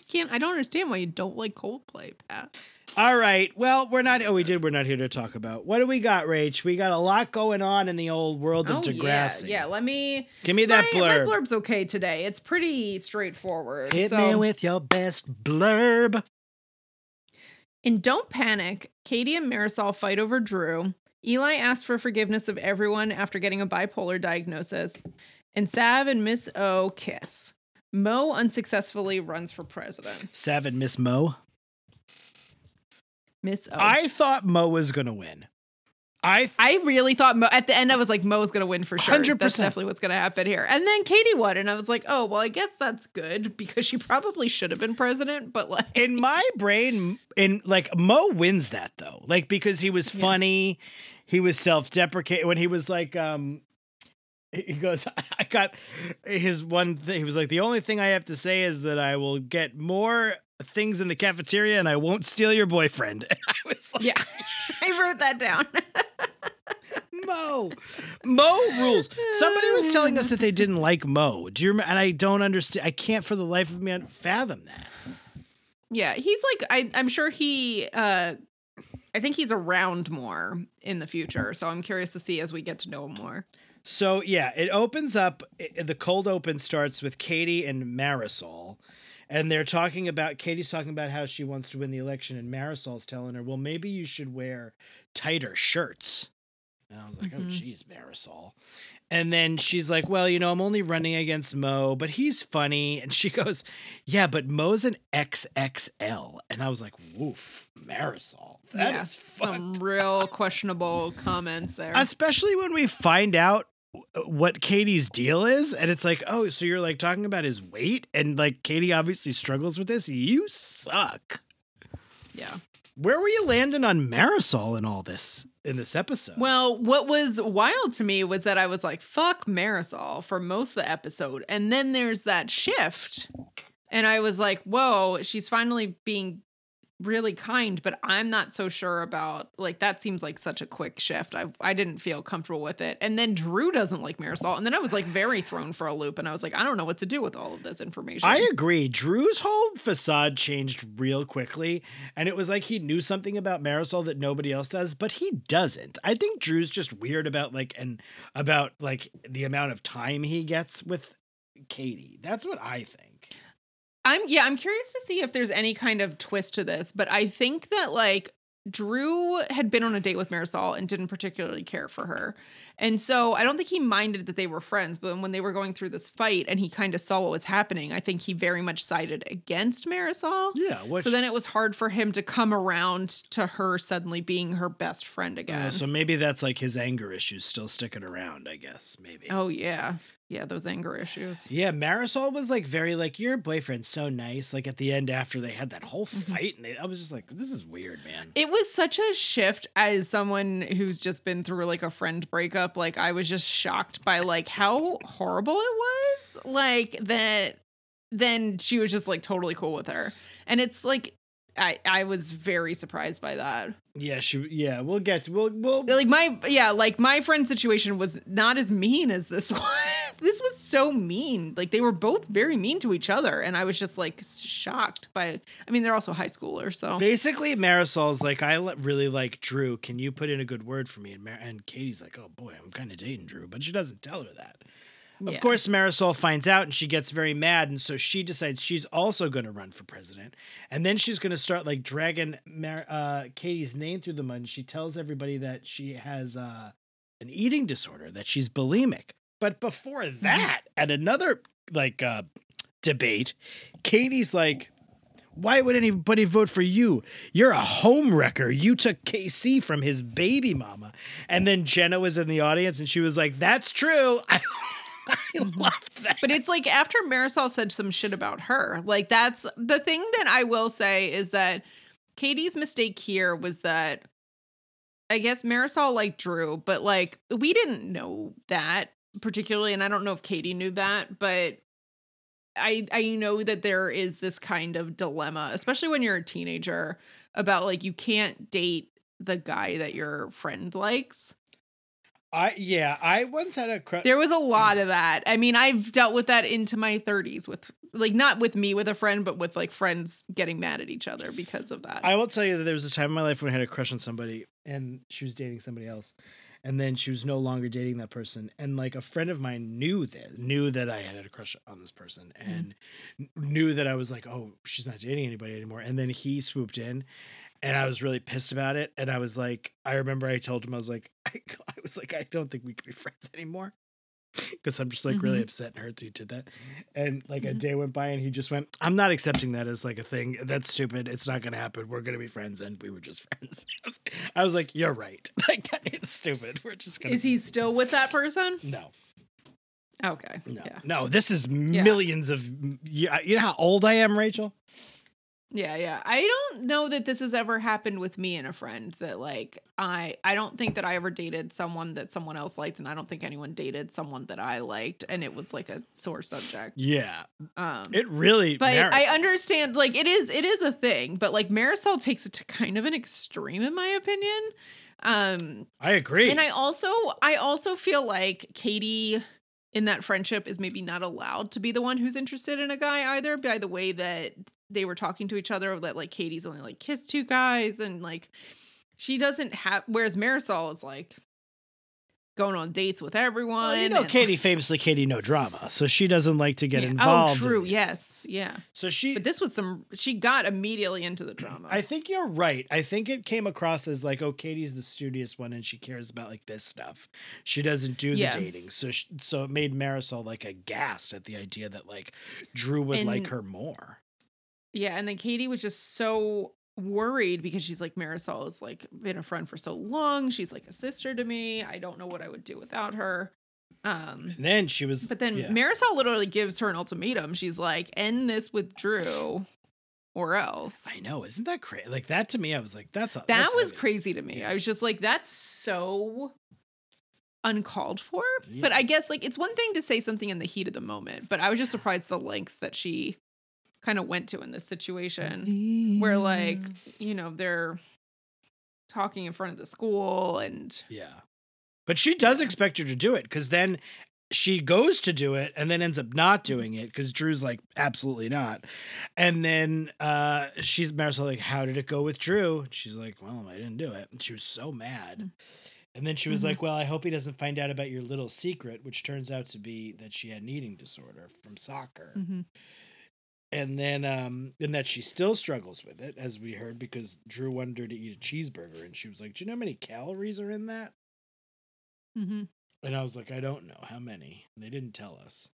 B: Can't. I don't understand why you don't like Coldplay, Pat.
C: All right. Well, we're not. Oh, we did. We're not here to talk about. What do we got, Rach? We got a lot going on in the old world of Degrassi.
B: Oh, yeah, yeah. Let me
C: Give me that
B: my,
C: blurb.
B: My blurb's okay today. It's pretty straightforward.
C: Hit
B: so,
C: me with your best blurb.
B: In Don't Panic, Katie and Marisol fight over Drew. Eli asks for forgiveness of everyone after getting a bipolar diagnosis. And Sav and Miss O kiss. Mo unsuccessfully runs for president.
C: Seven, Miss Mo.
B: Miss O.
C: I thought Mo was gonna win. I
B: I really thought Mo at the end I was like Mo's gonna win for sure.
C: 100%.
B: That's definitely what's gonna happen here. And then Katie won, and I was like, oh well, I guess that's good because she probably should have been president, but like
C: in my brain, in like Mo wins that though, like because he was
B: Yeah.
C: funny, he was self-deprecating when he was like, um, he goes, I got his one thing. He was like, the only thing I have to say is that I will get more things in the cafeteria and I won't steal your boyfriend. And I was like,
B: Yeah. I wrote that down.
C: Mo, Mo rules. Somebody was telling us that they didn't like Mo. Do you remember? And I don't understand. I can't for the life of me fathom that.
B: yeah, he's like I I'm sure he uh I think he's around more in the future, so I'm curious to see as we get to know him more.
C: So yeah, it opens up. i the cold open starts with Katie and Marisol, and they're talking about. Katie's talking about how she wants to win the election, and Marisol's telling her, "Well, maybe you should wear tighter shirts." And I was like, "Oh,
B: Mhm.
C: geez, Marisol." And then she's like, "Well, you know, I'm only running against Mo, but he's funny." And she goes, "Yeah, but Mo's an XXL." And I was like, "Woof, Marisol, that is
B: yeah, some real questionable comments there.
C: especially when we find out Uh, what Katie's deal is, and it's like, oh, so you're like talking about his weight, and like Katie obviously struggles with this. You suck.
B: yeah.
C: Where were you landing on Marisol in all this in this episode?
B: Well, what was wild to me was that I was like, fuck Marisol for most of the episode. And then there's that shift. And I was like, whoa, she's finally being really kind, but I'm not so sure about like that seems like such a quick shift. I I didn't feel comfortable with it. And then Drew doesn't like Marisol. And then I was like very thrown for a loop and I was like, I don't know what to do with all of this information.
C: I agree. Drew's whole facade changed real quickly, and it was like he knew something about Marisol that nobody else does, but he doesn't. I think Drew's just weird about like and about like the amount of time he gets with Katie. That's what I think.
B: I'm yeah, I'm curious to see if there's any kind of twist to this, but I think that like Drew had been on a date with Marisol and didn't particularly care for her. And so I don't think he minded that they were friends, but when they were going through this fight and he kind of saw what was happening, I think he very much sided against Marisol.
C: Yeah. Which,
B: So then it was hard for him to come around to her suddenly being her best friend again.
C: Uh, so maybe that's like his anger issues still sticking around, I guess. Maybe.
B: oh yeah. Yeah, those anger issues.
C: Yeah, Marisol was like very like your boyfriend's so nice. Like at the end after they had that whole
B: Mm-hmm.
C: fight, and they, I was just like, this is weird, man.
B: It was such a shift as someone who's just been through like a friend breakup. Like I was just shocked by like how horrible it was. Like that then she was just like totally cool with her. And it's like I I was very surprised by that.
C: yeah, she. Yeah, we'll get. To, we'll. We'll.
B: Like my yeah, like my friend situation was not as mean as this one. this was so mean. Like they were both very mean to each other and I was just like shocked by I mean they're also high schoolers, so
C: Basically, Marisol's like, I really like Drew. Can you put in a good word for me? And, Mar- and Katie's like, oh boy, I'm kind of dating Drew, but she doesn't tell her that. Of
B: Yeah.
C: course, Marisol finds out and she gets very mad. And so she decides she's also going to run for president. And then she's going to start like dragging Mar- uh, Katie's name through the mud. And she tells everybody that she has uh, an eating disorder, that she's bulimic. But before that, at another like uh, debate, Katie's like, why would anybody vote for you? You're a home wrecker. You took KC from his baby mama. And then Jenna was in the audience and she was like, That's true. I, mm-hmm. I loved that.
B: But it's like after Marisol said some shit about her. Like that's the thing that I will say is that Katie's mistake here was that I guess Marisol liked Drew, but like we didn't know that particularly, and I don't know if Katie knew that, but I I know that there is this kind of dilemma, especially when you're a teenager, about like you can't date the guy that your friend likes.
C: I yeah, I once had a crush.
B: There was a lot of that. I mean, I've dealt with that into my 30s with like not with me with a friend, but with like friends getting mad at each other because of that.
C: I will tell you that there was a time in my life when I had a crush on somebody and she was dating somebody else. And then she was no longer dating that person. And like a friend of mine knew that, knew that I had a crush on this person and mm-hmm. kn- knew that I was like, oh, she's not dating anybody anymore. And then he swooped in and I was really pissed about it. And I was like, I remember I told him, I was like, I, I was like, I don't think we could be friends anymore. Because I'm just like really
B: Mhm.
C: upset and hurt that you did that. And like a
B: Mhm.
C: day went by and he just went, I'm not accepting that as like a thing. That's stupid. It's not going to happen. We're going to be friends. And we were just friends. I was, I was like, you're right. Like, it's stupid. We're just going to.
B: Is he still with that person?
C: No,
B: Okay.
C: no,
B: Yeah.
C: no. This is millions of. Yeah, you know how old I am, Rachel?
B: Yeah, yeah. I don't know that this has ever happened with me and a friend that like I I don't think that I ever dated someone that someone else liked and I don't think anyone dated someone that I liked and it was like a sore subject.
C: Yeah.
B: Um
C: It really.
B: but I understand like it is it is a thing, but like Marisol takes it to kind of an extreme in my opinion. Um
C: I agree.
B: and I also I also feel like Katie in that friendship is maybe not allowed to be the one who's interested in a guy either by the way that they were talking to each other that like Katie's only like kissed two guys and like she doesn't have whereas Marisol is like going on dates with everyone.
C: well, you know,
B: and-
C: Katie famously Katie no drama, so she doesn't like to get
B: Yeah.
C: Oh, involved.
B: Oh, true.
C: these
B: Yes. Yeah.
C: So she.
B: But this was some she got immediately into the drama.
C: I think you're right. I think it came across as like, oh, Katie's the studious one, and she cares about like this stuff. She doesn't do the
B: Yeah.
C: dating, so sh so it made Marisol like aghast at the idea that like Drew would like her more.
B: Yeah, and then Katie was just so worried because she's like Marisol has like been a friend for so long. She's like a sister to me. I don't know what I would do without her. Um
C: And then she was,
B: but then
C: yeah.
B: Marisol literally gives her an ultimatum. She's like, "End this with Drew or else."
C: I know, isn't that crazy? Like that to me, I was like, that's a,
B: That
C: that's
B: was
C: heavy.
B: crazy to me.
C: Yeah.
B: I was just like, that's so uncalled for. But I guess like it's one thing to say something in the heat of the moment, but I was just surprised the lengths that she kind of went to in this situation where like, you know, they're talking in front of the school and
C: Yeah. But she does expect her to do it because then she goes to do it and then ends up not doing it because Drew's like, absolutely not. And then uh she's Marisol like, How did it go with Drew? And she's like, Well, I didn't do it. And she was so mad. And then she was
B: Mhm.
C: like, Well, I hope he doesn't find out about your little secret, which turns out to be that she had an eating disorder from soccer.
B: Mhm.
C: And then um and that she still struggles with it, as we heard, because Drew wanted her to eat a cheeseburger and she was like, Do you know how many calories are in that?
B: mm-hmm.
C: And I was like, I don't know how many. And they didn't tell us.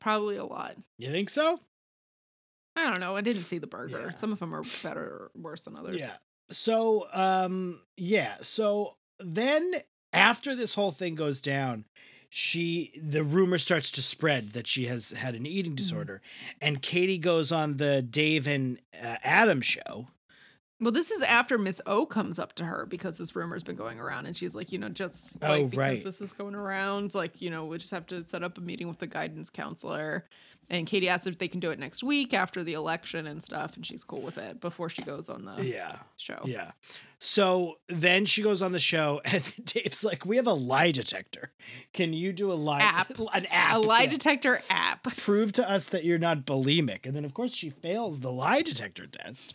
B: probably a lot.
C: You think so?
B: I don't know. I didn't see the burger.
C: Yeah.
B: Some of them are better or worse than others.
C: Yeah. So, um, yeah. So then after this whole thing goes down, she the rumor starts to spread that she has had an eating disorder, and Katie goes on the Dave and uh, Adam show.
B: Well, this is after Miss O comes up to her because this rumor's been going around, and she's like, you know, just
C: Oh,
B: like because
C: right.
B: this is going around, like you know, we just have to set up a meeting with the guidance counselor. And Katie asks if they can do it next week after the election and stuff, and she's cool with it before she goes on the
C: Yeah.
B: show.
C: Yeah. So then she goes on the show, and Dave's like, "We have a lie detector. Can you do a lie
B: App.
C: An app.
B: A lie
C: yeah.
B: detector app.
C: prove to us that you're not bulimic. And then, of course, she fails the lie detector test,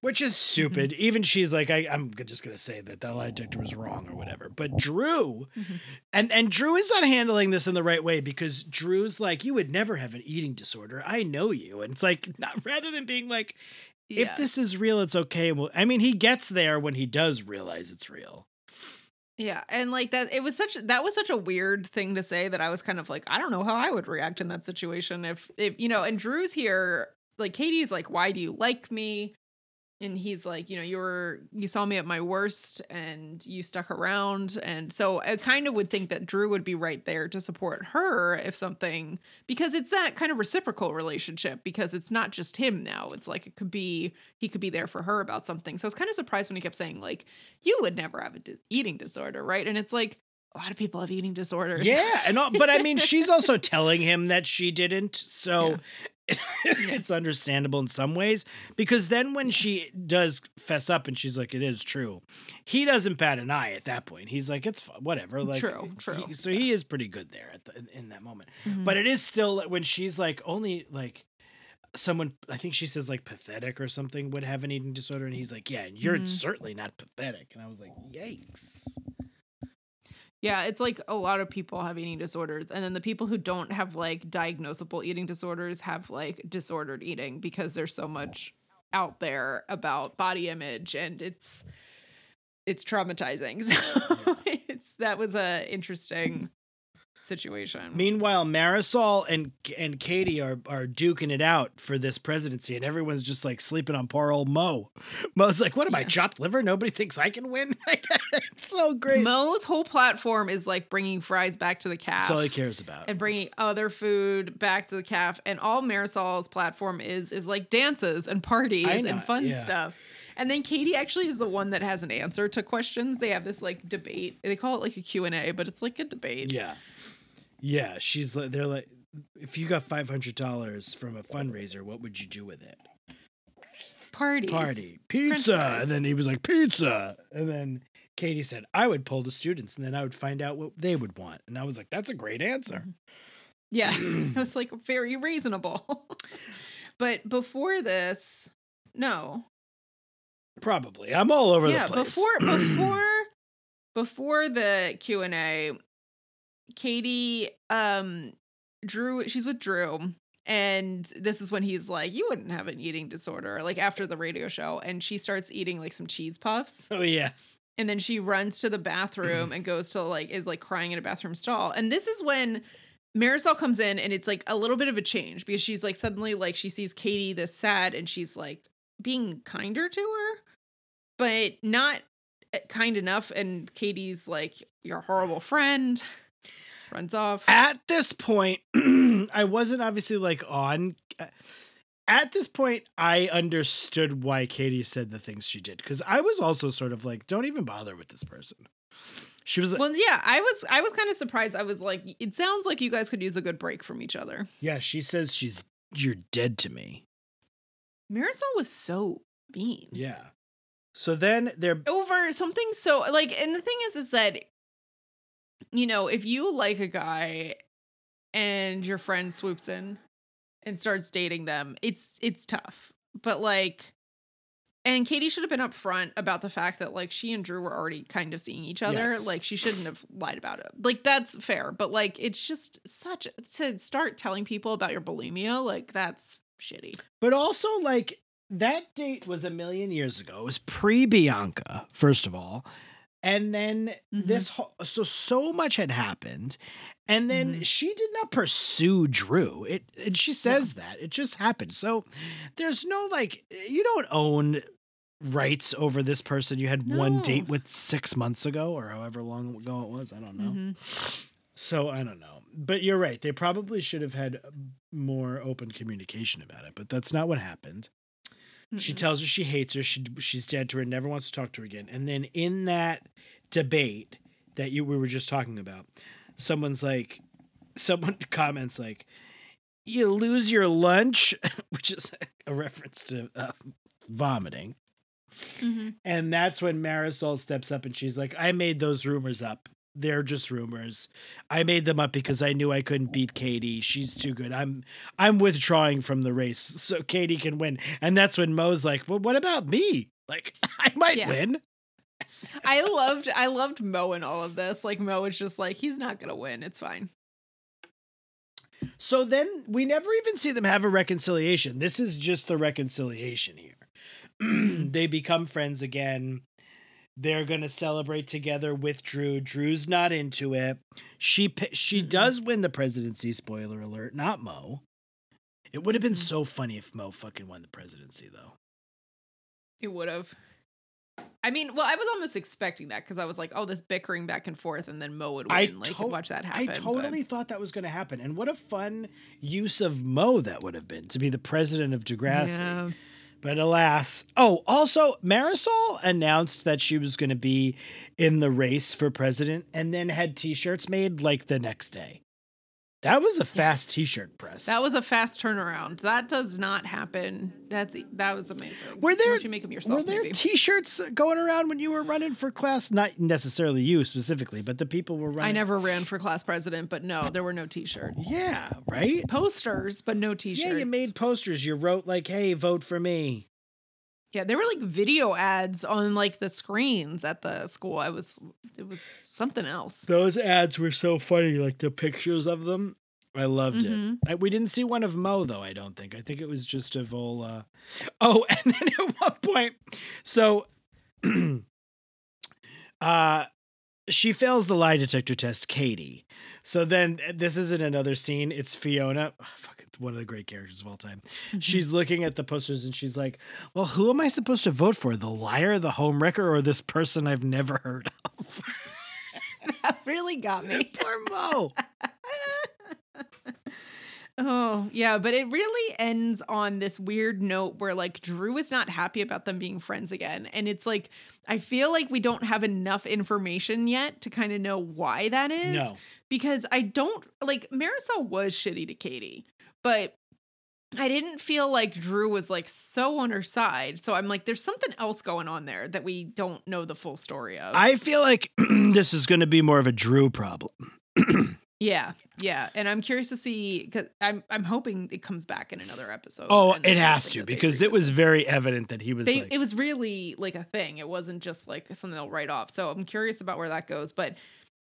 C: which is mm-hmm. stupid. Even she's like, I, I'm just going to say that that lie detector was wrong or whatever. But Drew, mm-hmm. and, and Drew is not handling this in the right way because Drew's like, you would never have an eating disorder. I know you. And it's like, not, rather than being like, if
B: Yeah.
C: this is real, it's okay. Well, I mean, he gets there when he does realize it's real.
B: Yeah, and like that, it was such that was such a weird thing to say that I was kind of like, I don't know how I would react in that situation if if you know. And Drew's here, like Katie's like, why do you like me? And he's like, you know, you were you saw me at my worst and you stuck around, and so I kind of would think that Drew would be right there to support her if something because it's that kind of reciprocal relationship because it's not just him now. It's like it could be he could be there for her about something. So I was kind of surprised when he kept saying like, you would never have an di- eating disorder, right? And it's like a lot of people have eating disorders.
C: Yeah, and all, but I mean, she's also telling him that she didn't. So, it's understandable in some ways because then when she does fess up and she's like, "It is true," he doesn't bat an eye at that point. He's like, "It's whatever." Like,
B: True, true.
C: he- so he is pretty good there at the, in, in that moment.
B: Mhm.
C: But it is still when she's like, only like someone. I think she says like pathetic or something would have an eating disorder, and he's like, "Yeah, and you're
B: Mhm.
C: certainly not pathetic." And I was like, "Yikes."
B: Yeah, it's like a lot of people have eating disorders, and then the people who don't have like diagnosable eating disorders have like disordered eating because there's so much out there about body image, and it's it's traumatizing. So it's that was a interesting situation.
C: Meanwhile, Marisol and and Katie are are duking it out for this presidency, and everyone's just like sleeping on poor old Mo. Mo's like, "What am I chopped liver? Nobody thinks I can win." it's so great.
B: Mo's whole platform is like bringing fries back to the calf.
C: That's all he cares about.
B: and bringing other food back to the calf and all marisol's platform is is like dances and parties and fun
C: yeah.
B: stuff and then katie actually is the one that has an answer to questions they have this like debate they call it like a q&a but it's like a debate
C: Yeah, yeah. She's like, they're like, if you got five hundred dollars from a fundraiser, what would you do with it?
B: parties
C: Party, pizza, and then he was like, pizza, and then. Katie said, I would poll the students and then I would find out what they would want. And I was like, that's a great answer. Mm-hmm.
B: yeah it was like very reasonable but before this no
C: Probably. I'm all over
B: yeah
C: the place.
B: before before before the q&a katie um drew she's with drew and this is when he's like you wouldn't have an eating disorder like after the radio show and she starts eating like some cheese puffs.
C: Oh, yeah.
B: and then she runs to the bathroom and goes to like is like crying in a bathroom stall. And this is when Marisol comes in and it's like a little bit of a change because she's like suddenly like she sees Katie this sad and she's like being kinder to her but not uh, kind enough. And Katie's like you're a horrible friend runs off
C: At this point, I wasn't obviously like on. At this point, I understood why Katie said the things she did because I was also sort of like, don't even bother with this person. She was like,
B: well yeah I was I was kind of surprised I was like it sounds like you guys could use a good break from each other
C: yeah, she says she's, you're dead to me.
B: Marisol was so mean
C: Yeah. So then they're,
B: over something so like and the thing is is that you know if you like a guy and your friend swoops in and starts dating them it's it's tough but like and Katie should have been upfront about the fact that like she and Drew were already kind of seeing each other.
C: Yes.
B: Like she shouldn't have lied about it. Like that's fair, but like it's just such to start telling people about your bulimia, like that's shitty.
C: but also like that date was a million years ago. It was pre Bianca, first of all. And then
B: Mhm.
C: this whole, so so much had happened. And then
B: Mhm.
C: she did not pursue drew. It and she says that. It just happened. So there's no like you don't own rights over this person you had one date with six months ago or however long ago it was. I don't know.
B: Mhm.
C: so i don't know. But you're right. They probably should have had more open communication about it but that's not what happened she
B: Mm-mm.
C: tells her she hates her. She, she's dead to her. Never wants to talk to her again. And then in that debate that you we were just talking about, someone's like, someone comments like, "You lose your lunch," which is a reference to uh, vomiting.
B: Mhm.
C: And that's when Marisol steps up and she's like, "I made those rumors up. They're just rumors. I made them up because I knew I couldn't beat Katie. She's too good. I'm I'm withdrawing from the race so Katie can win." And that's when Mo's like, "Well, what about me? Like, I might
B: Yeah.
C: win."
B: I loved I loved Mo in all of this. Like Mo was just like, he's not gonna win. It's fine.
C: So then we never even see them have a reconciliation. This is just the reconciliation here. they become friends again. They're going to celebrate together with Drew. Drew's not into it. She she
B: Mm-mm.
C: does win the presidency, spoiler alert, not Mo. It would have been
B: Mm.
C: so funny if Mo fucking won the presidency though.
B: It would have. I mean, well, I was almost expecting that because I was like, oh, this bickering back and forth, and then Mo would win.
C: I
B: like,
C: to-
B: watch that
C: I
B: happen. but-
C: totally thought that was going to happen. And what a fun use of Mo that would have been to be the president of Degrassi.
B: Yeah.
C: But alas. Oh, also, Marisol announced that she was going to be in the race for president and then had t shirts made like the next day. That was a fast T-shirt press.
B: That was a fast turnaround. That does not happen. That's that was amazing.
C: Were there
B: you make them yourself?
C: were there
B: maybe?
C: T-shirts going around when you were running for class? Not necessarily you specifically, but the people were running.
B: I never ran for class president, but no, there were no T-shirts.
C: Yeah, right.
B: Posters, but no T-shirts.
C: Yeah, you made posters. You wrote like, "Hey, vote for me."
B: Yeah, there were like video ads on like the screens at the school. I was it was something else.
C: Those ads were so funny. Like the pictures of them, I loved
B: Mhm.
C: it. I, we didn't see one of Mo though. I don't think. I think it was just of. Uh... Oh, and then at one point, so, uh, she fails the lie detector test. Katie. So then this isn't another scene. It's Fiona. Oh, fuck, one of the great characters of all time. Mm-hmm. She's looking at the posters and she's like, "Well, who am I supposed to vote for? The liar, the homewrecker, or this person I've never heard of?"
B: that really got me.
C: Poor Mo.
B: Oh, yeah, but it really ends on this weird note where like Drew is not happy about them being friends again. And it's like, I feel like we don't have enough information yet to kind of know why that is.
C: No.
B: Because I don't like Marisol was shitty to Katie, but I didn't feel like Drew was like so on her side. So I'm like, there's something else going on there that we don't know the full story of.
C: I feel like this is going to be more of a Drew problem.
B: yeah, yeah, and I'm curious to see because I'm I'm hoping it comes back in another episode.
C: Oh, it has to because it was very evident that he was
B: They,
C: like,
B: it was really like a thing. It wasn't just like something they'll write off. So I'm curious about where that goes. But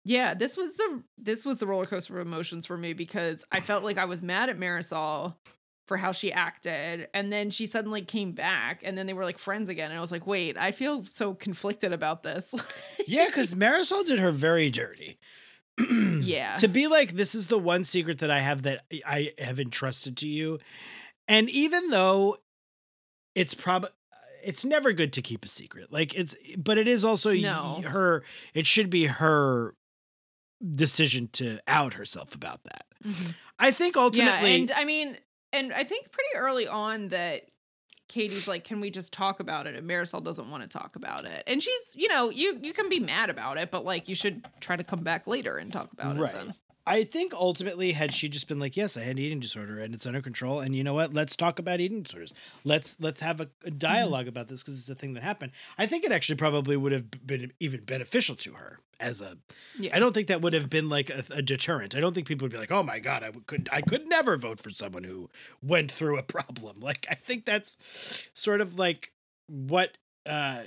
B: yeah, this was the this was the roller coaster of emotions for me because I felt like I was mad at Marisol for how she acted, and then she suddenly came back, and then they were like friends again. And I was like, wait, I feel so conflicted about this.
C: yeah, because Marisol did her very dirty.
B: yeah,
C: to be like, this is the one secret that I have that I have entrusted to you, and even though it's probably it's never good to keep a secret like it's but it is also
B: No.
C: her it should be her decision to out herself about that
B: Mhm.
C: i think ultimately
B: Yeah, and I mean, and I think pretty early on that Katie's like, "Can we just talk about it?" And Marisol doesn't want to talk about it, and she's, you know, you you can be mad about it, but like you should try to come back later and talk about
C: Right.
B: it. Then.
C: I think ultimately, had she just been like, "Yes, I had an eating disorder and it's under control," and you know what? Let's talk about eating disorders. Let's let's have a, a dialog about this because it's a thing that happened. I think it actually probably would have been even beneficial to her as a.
B: Yeah,
C: I don't think that would have been like a, a deterrent. I don't think people would be like, "Oh my god, I could I could never vote for someone who went through a problem." Like I think that's sort of like what uh,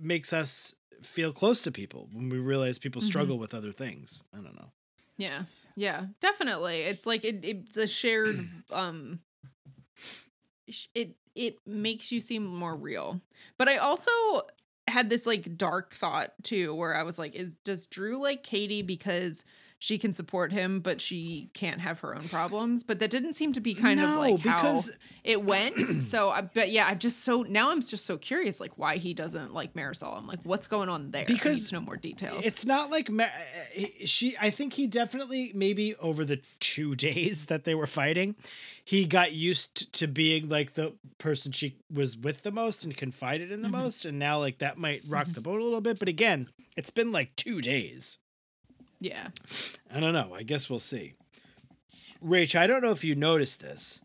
C: makes us feel close to people when we realize people
B: Mhm.
C: struggle with other things. I don't know.
B: Yeah, yeah, definitely. It's like it, it's a shared. um It it makes you seem more real, but I also had this like dark thought too, where I was like, "Is does Drew like Katie because?" She can support him, but she can't have her own problems. But that didn't seem to be kind of like
C: because-
B: how it went. so, I, but yeah, I'm just so now I'm just so curious, like why he doesn't like Marisol. I'm like, what's going on there? I need
C: Because
B: to know more details.
C: It's not like Ma- uh, she. I think he definitely maybe over the two days that they were fighting, he got used to being like the person she was with the most and confided in the
B: Mhm.
C: most, and now like that might rock
B: Mhm.
C: the boat a little bit. But again, it's been like two days.
B: Yeah.
C: I don't know. I guess we'll see. Rach, I don't know if you noticed this.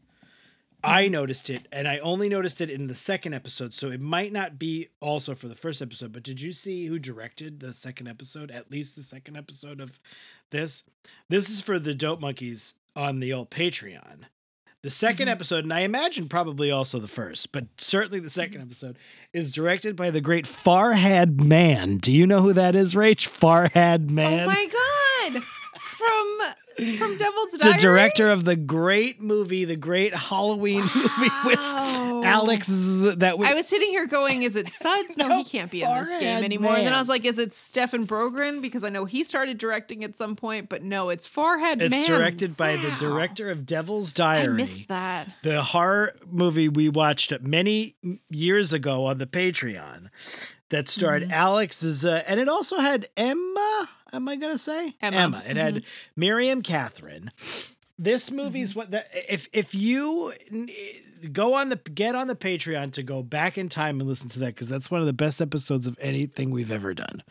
C: I noticed it, and I only noticed it in the second episode, so it might not be also for the first episode. But did you see who directed the second episode? At least the second episode of this. This is for the Dope Monkeys on the old Patreon. The 2nd
B: Mhm.
C: episode, and I imagine probably also the first, but certainly the 2nd episode, is directed by the great Farhad Mann. Do you know who that is, Rach? Farhad Mann
B: Oh my god! From from Devil's Diary.
C: the director of the great movie, the great Halloween movie with Alex that we
B: I was sitting here going, "Is it Suds? No,
C: No,
B: he can't be in this game anymore." And then I was like, "Is it Stefan Brogren?" Because I know he started directing at some point, but no, it's Farhad
C: it's
B: Man.
C: directed by the director of Devil's Diary.
B: I missed that.
C: the horror movie we watched many years ago on the Patreon that starred
B: Mhm.
C: Alex Z- and it also had Emma, am I going to say?
B: Emma.
C: It had Miriam Catherine. This movie's what that if if you go on the get on the Patreon to go back in time and listen to that because that's one of the best episodes of anything we've ever done.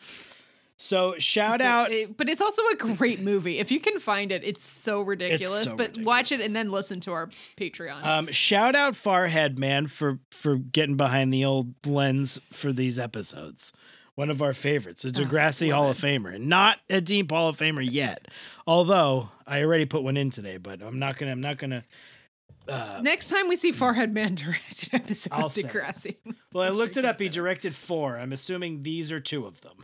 C: So shout
B: It's a-
C: out.
B: it- but it's also a great movie. If you can find it, it's so ridiculous.
C: so
B: but watch it and then listen to our Patreon.
C: Um, shout out Farhad Mann for for getting behind the old lens for these episodes. One of our favorites, It's a Degrassi
B: love
C: Hall of Famer, not a Deep Hall of Famer yet. Although I already put one in today, but I'm not gonna. I'm not gonna. Uh,
B: Next time we see Forehead Man direct an episode
C: I'll
B: of. Degrassi.
C: well, I looked it up. He directed four. I'm assuming these are two of them.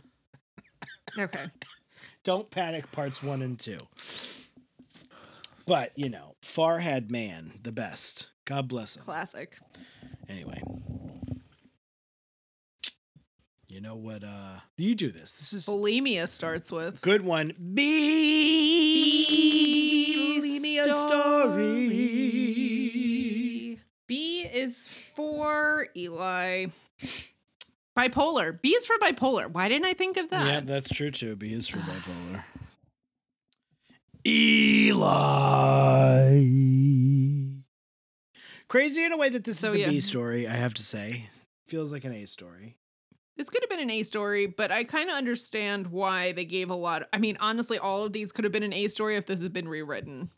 B: Okay.
C: Don't panic, parts one and two. But you know, Farhad Mann, the best. God bless him.
B: Classic.
C: Anyway. You know what uh you do this. This is
B: Bulimia starts with
C: good one. Be Bulimia story.
B: B is for Eli. Bipolar. B is for bipolar. Why didn't I think of that?
C: Yeah, that's true too. B is for bipolar. Eli. Crazy in a way that this
B: So,
C: is a B
B: yeah.
C: story, I have to say. Feels like an A story.
B: This could have been an A story, but I kind of understand why they gave a lot. I mean, honestly, all of these could have been an A story if this had been rewritten.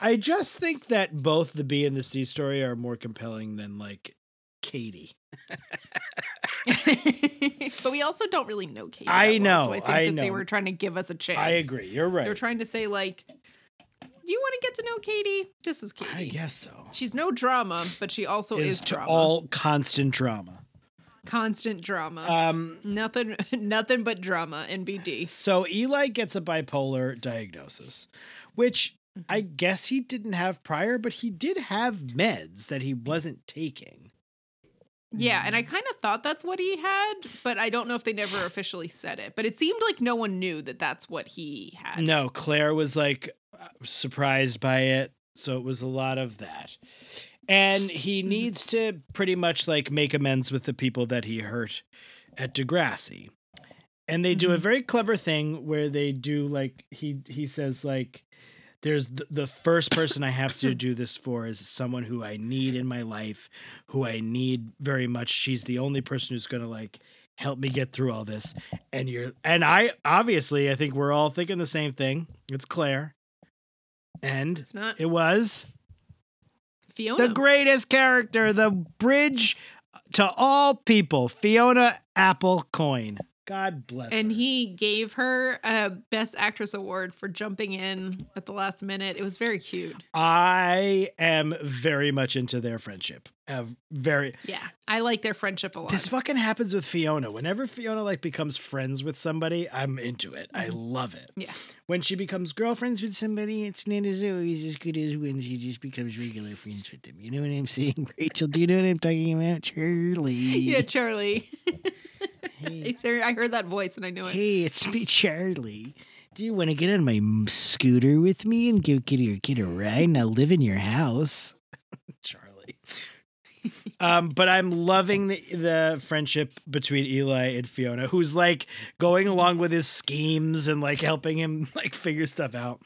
C: I just think that both the B and the C story are more compelling than like Katie.
B: but we also don't really know Katie.
C: I
B: that well,
C: know,
B: so I think
C: I
B: that
C: know.
B: they were trying to give us a chance.
C: I agree. You're right.
B: They're trying to say like, "Do you want to get to know Katie? This is Katie.
C: I guess so.
B: She's no drama, but she also is,
C: Is
B: drama.
C: all constant drama.
B: Constant drama.
C: Um
B: nothing, nothing but drama in BD.
C: so Eli gets a bipolar diagnosis, which I
B: Mm-hmm.
C: guess he didn't have prior, but he did have meds that he wasn't taking.
B: Yeah, and I
C: Mm.
B: kind of thought that's what he had, but I don't know if they never officially said it. But it seemed like no one knew that that's what he had.
C: No, Clare was like uh, surprised by it. So it was a lot of that. And he
B: Mm-hmm.
C: needs to pretty much like make amends with the people that he hurt at Degrassi. And they do a
B: Mhm.
C: very clever thing where they do like he he says like there's the, the first person I have to do this for is someone who I need in my life, who I need very much. She's the only person who's going to like help me get through all this. And you're and I obviously I think we're all thinking the same thing. It's Clare. And
B: It's not
C: it was
B: Fiona.
C: the greatest character, the bridge to all people, Fiona Apple Coyne. God bless
B: and
C: her.
B: he gave her a Best Actress award for jumping in at the last minute. It was very cute.
C: I am very much into their friendship. Uh, very
B: Yeah, I like their friendship a lot.
C: This fucking happens with Fiona. Whenever Fiona like becomes friends with somebody, I'm into it. I love it.
B: Yeah.
C: When she becomes girlfriends with somebody, it's not as always as good as when she just becomes regular friends with them. You know what I'm saying, Rachel? Do you know what I'm talking about, Charlie?
B: yeah, Charlie.
C: Hey,
B: I heard that voice and I knew it.
C: hey, it's me, Charlie. Do you want to get on my scooter with me and go get a get a ride and I'll live in your house, Charlie? um, but I'm loving the the friendship between Eli and Fiona, who's like going along with his schemes and like helping him like figure stuff out.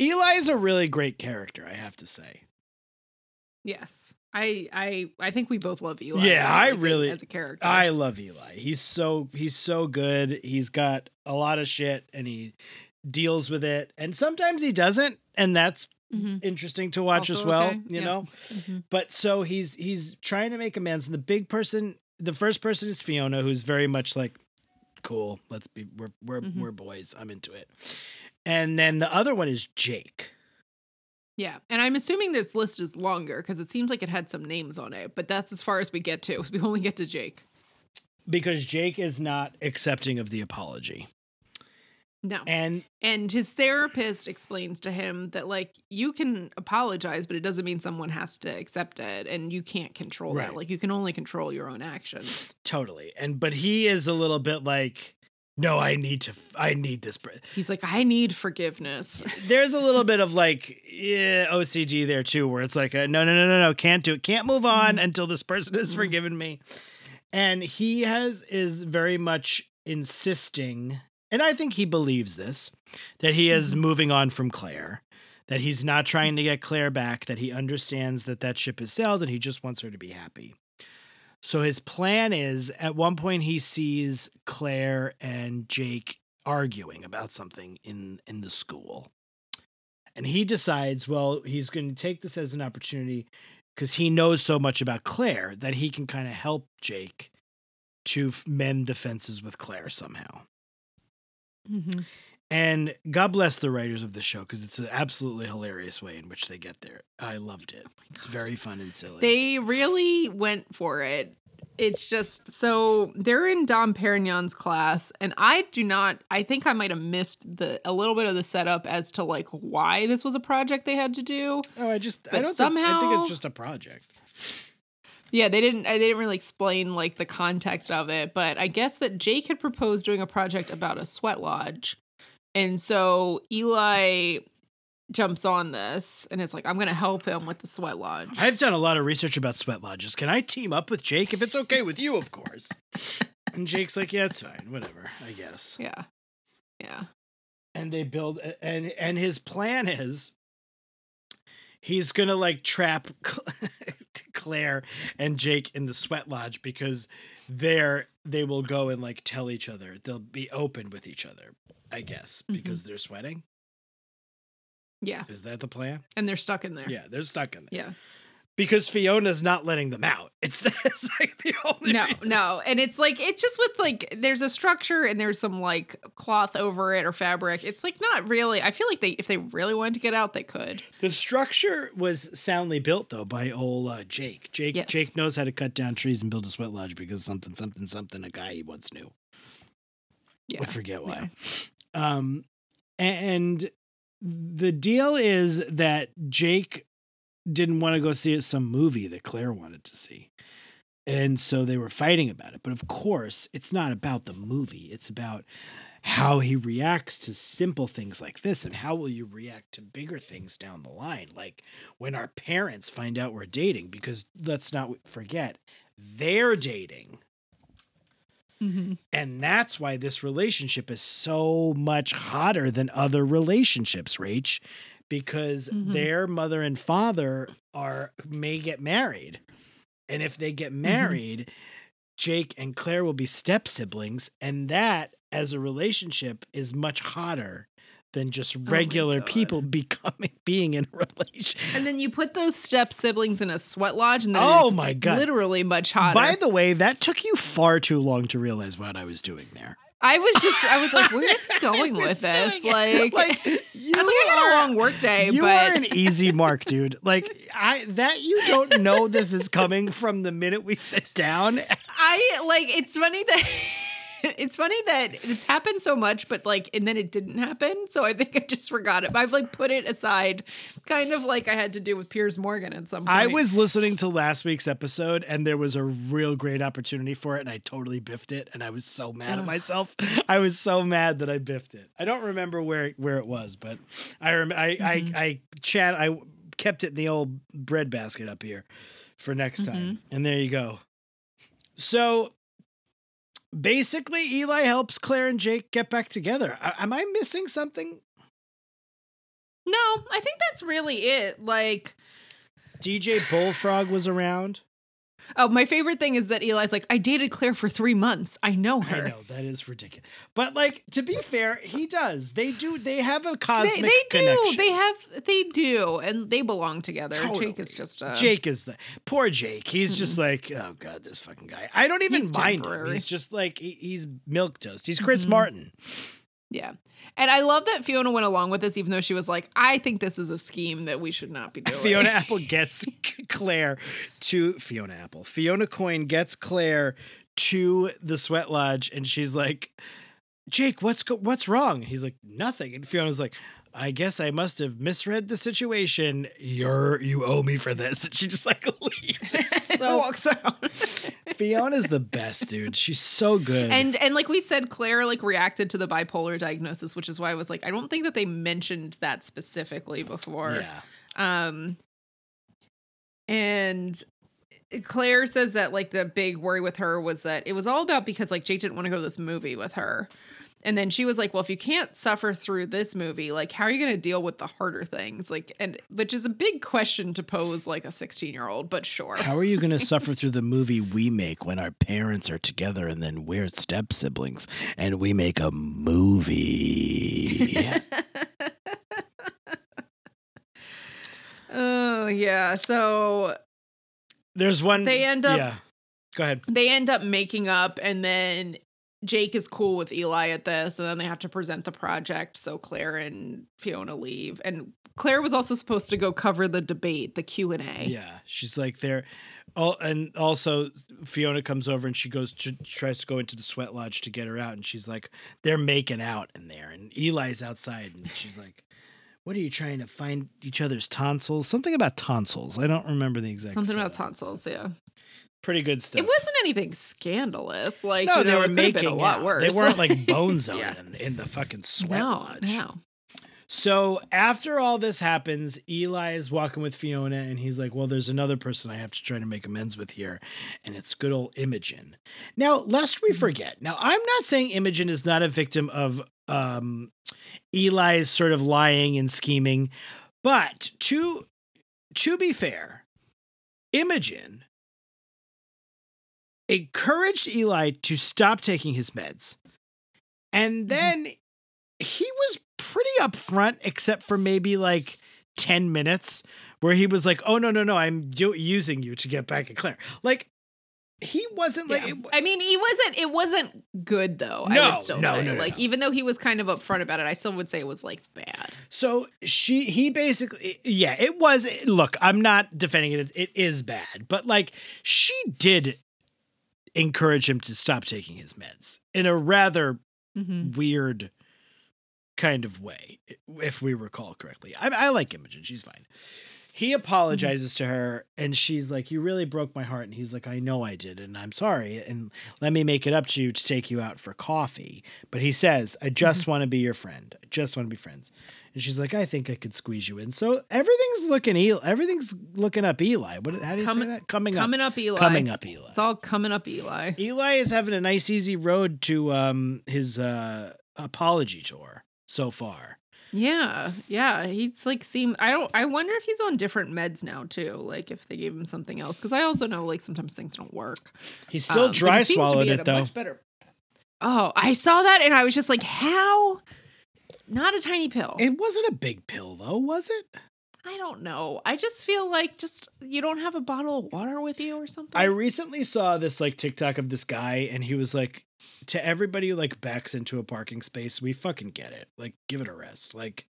C: Eli is a really great character, I have to say.
B: Yes. I I I think we both love Eli.
C: Yeah, I
B: think,
C: really-
B: as a character.
C: I love Eli. He's so he's so good. He's got a lot of shit and he deals with it. And sometimes he doesn't, and that's
B: Mhm.
C: interesting to watch
B: Also
C: as well,
B: okay,
C: you
B: yeah.
C: know.
B: Mhm.
C: But so he's he's trying to make amends and the big person the first person is Fiona who's very much like cool, let's be we're we're
B: Mhm.
C: we're boys. I'm into it. And then the other one is Jake.
B: Yeah, and I'm assuming this list is longer because it seems like it had some names on it, but that's as far as we get to. We only get to Jake.
C: Because Jake is not accepting of the apology.
B: No.
C: And
B: And his therapist explains to him that, like, you can apologize, but it doesn't mean someone has to accept it. And you can't control
C: Right.
B: that. Like, you can only control your own actions.
C: Totally. And but he is a little bit like, no, I need to. I need this. br-"
B: He's like, I need forgiveness.
C: There's a little bit of like yeah, OCD there too, where it's like, no, no, no, no, no, can't do it, can't move on until this person has
B: Mhm.
C: forgiven me. And he has is very much insisting, and I think he believes this, that he is
B: Mhm.
C: moving on from Clare. That he's not trying to get Clare back, that he understands that that ship has sailed and he just wants her to be happy. So his plan is at one point he sees Clare and Jake arguing about something in in the school. And he decides, well, he's going to take this as an opportunity because he knows so much about Clare that he can kind of help Jake to mend the fences with Claire somehow.
B: Mm-hmm.
C: And God bless the writers of the show because it's an absolutely hilarious way in which they get there. I loved it. It's very fun and silly.
B: They really went for it. It's just so they're in Dom Perignon's class, and I do not. I think I might have missed the a little bit of the setup as to like why this was a project they had to do.
C: oh, I just I don't think, I think it's just a project.
B: Yeah, they didn't. They didn't really explain like the context of it, but I guess that Jake had proposed doing a project about a sweat lodge, and so Eli jumps on this and is like, "I'm going to help him with the sweat lodge."
C: I've done a lot of research about sweat lodges. Can I team up with Jake if it's okay with you, of course? and Jake's like, "Yeah, it's fine. Whatever, I guess."
B: Yeah, yeah.
C: and they build and and his plan is he's gonna like trap Clare and Jake in the sweat lodge because there they will go and like tell each other. They'll be open with each other I guess mm-hmm. because they're sweating.
B: Yeah,
C: is that the plan?
B: And they're stuck in there.
C: yeah they're stuck in there.
B: Yeah.
C: Because Fiona's not letting them out it's, it's like the only
B: No,
C: reason.
B: no. And it's like it's just with like there's a structure and there's some like cloth over it or fabric. It's like not really. I feel like they if they really wanted to get out, they could.
C: The structure was soundly built though by old uh, Jake. Jake
B: Yes.
C: Jake knows how to cut down trees and build a sweat lodge because something something something a guy he once knew.
B: Yeah.
C: I forget why. Um and the deal is that Jake didn't want to go see some movie that Clare wanted to see. And so they were fighting about it. But of course, it's not about the movie. It's about how he reacts to simple things like this and how will you react to bigger things down the line like when our parents find out we're dating because let's not forget they're dating
B: Mm-hmm.
C: and that's why this relationship is so much hotter than other relationships, Rach, because
B: Mhm.
C: their mother and father are may get married. And if they get married, Jake and Clare will be step siblings, and that as a relationship is much hotter than just regular
B: God.
C: people becoming being in a relationship.
B: And then you put those step siblings in a sweat lodge, and then
C: Oh my God.
B: literally much hotter.
C: By the way, that took you far too long to realize what I was doing there.
B: I was just, I was like, where is he going with this? Like,
C: like you
B: I was like, I had a long work day,
C: You
B: but
C: are an easy mark, dude. Like I that you don't know this is coming from the minute we sit down.
B: I like. It's funny that. It's funny that it's happened so much, but like, and then it didn't happen. So I think I just forgot it. But I've like put it aside, kind of like I had to do with Piers Morgan at some point.
C: I was listening to last week's episode and there was a real great opportunity for it and I totally biffed it and I was so mad at myself. I was so mad that I biffed it. I don't remember where where it was, but I rem- I,
B: Mhm.
C: I I chat I kept it in the old bread basket up here for next time. And there you go. So basically Eli helps Clare and Jake get back together. A- am I missing something?
B: no, I think that's really it. Like,
C: DJ Bullfrog was around.
B: Oh, my favorite thing is that Eli's like, I dated Clare for three months. I know
C: I know that is ridiculous, but like to be fair, he does. They do. They have a
B: They,
C: cosmic
B: they do.
C: connection.
B: They have. They do, and they belong together.
C: Totally.
B: Jake is just a
C: Jake is the poor Jake. He's just like, oh god, this fucking guy. I don't even
B: He's
C: mind him. He's just like he, he's milk toast. He's Chris
B: Mhm.
C: Martin.
B: Yeah. And I love that Fiona went along with this, even though she was like, I think this is a scheme that we should not be doing.
C: Fiona Apple gets Clare to Fiona Apple. Fiona Coyne gets Clare to the sweat lodge, and she's like, "Jake, what's go- what's wrong?" He's like, "Nothing." And Fiona's like, "I guess I must have misread the situation. You're you owe me for this." And she just like leaves. It's so
B: walks out.
C: Fiona's the best, dude. She's so good.
B: and and like we said, Clare like reacted to the bipolar diagnosis, which is why I was like, I don't think that they mentioned that specifically before.
C: yeah,
B: Um and Clare says that like the big worry with her was that it was all about because like Jake didn't want to go to this movie with her. And then she was like, "Well, if you can't suffer through this movie, like how are you going to deal with the harder things?" Like and which is a big question to pose like a 16-year-old, but sure.
C: How are you going to suffer through the movie we make when our parents are together and then we're step siblings and we make a movie?
B: Oh, yeah. So
C: There's one.
B: They end up-
C: Yeah. Go ahead.
B: they end up making up and then Jake is cool with Eli at this and then they have to present the project so Clare and Fiona leave and Claire was also supposed to go cover the debate the Q&A.
C: Yeah, she's like there. Oh, and also Fiona comes over and she goes to tries to go into the sweat lodge to get her out, and she's like, they're making out in there, and Eli's outside, and she's like, "What are you trying to find each other's tonsils? Something about tonsils. I don't remember the exact.
B: Something about tonsils, yeah.
C: Pretty good stuff.
B: It wasn't anything scandalous. Like
C: no,
B: you
C: they were
B: it could have
C: making
B: a lot
C: out.
B: worse.
C: They weren't like bone zone
B: Yeah.
C: in, in the fucking sweat
B: no,
C: lodge.
B: no.
C: So after all this happens, Eli is walking with Fiona and he's like, Well, there's another person I have to try to make amends with here, and it's good old Imogen. Now, lest we forget, now I'm not saying Imogen is not a victim of um Eli's sort of lying and scheming, but to to be fair, Imogen encouraged Eli to stop taking his meds. And mm-hmm. then he was pretty upfront, except for maybe like 10 minutes, where he was like, oh, no, no, no, I'm u- using you to get back at Clare. Like, he wasn't like,
B: Yeah. I mean, he wasn't. It wasn't good though. I
C: No,
B: would still
C: no,
B: say,
C: no, no,
B: like, even though he was kind of upfront about it, I still would say it was like bad.
C: So she, he basically, yeah, it was. Look, I'm not defending it. It is bad, but like she did encourage him to stop taking his meds in a rather
B: Mm-hmm.
C: weird kind of way, if we recall correctly. I, I like Imogen; she's fine. He apologizes to her, and she's like, "You really broke my heart." And he's like, "I know I did, and I'm sorry. And let me make it up to you to take you out for coffee." But he says, "I just want to be your friend. I just want to be friends." And she's like, "I think I could squeeze you in." So everything's looking Eli. Everything's looking up Eli. What? How do you
B: Coming-
C: say that? Coming,
B: Coming
C: up.
B: up, Eli.
C: Coming up Eli.
B: It's all coming up, Eli.
C: Eli is having a nice, easy road to um his uh apology tour so far.
B: Yeah, yeah. He's like seem. I don't. I wonder if he's on different meds now too. Like if they gave him something else, because I also know like sometimes things don't work.
C: He still
B: Um, but he
C: dry swallowed it though.
B: Better. Oh, I saw that and I was just like, how? Not a tiny pill.
C: It wasn't a big pill though, was it?
B: I don't know. I just feel like just you don't have a bottle of water with you or something.
C: I recently saw this like TikTok of this guy and he was like to everybody who like backs into a parking space, we fucking get it. Like give it a rest. Like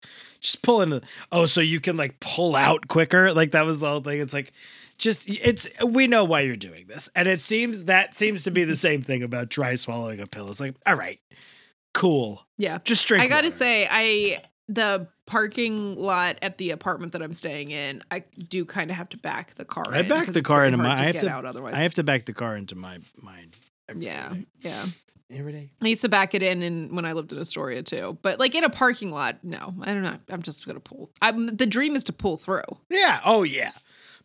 C: just pull in the Oh, so you can like pull out quicker? Like that was the whole thing. It's like just it's we know why you're doing this. And it seems that seems to be the same thing about dry swallowing a pill. It's like, all right, cool.
B: yeah.
C: Just straight.
B: I gotta
C: water.
B: say, I the parking lot at the apartment that I'm staying in, I do kind of have to back the car.
C: I
B: in
C: back
B: 'cause
C: the car into my- I have
B: get
C: to-
B: out otherwise.
C: I have to back the car into my mind.
B: yeah,
C: day.
B: yeah.
C: Every day.
B: I used to back it in, in when I lived in Astoria too. But like in a parking lot, no, I don't know. I'm just gonna pull. I'm the dream is to pull through.
C: Yeah. Oh yeah.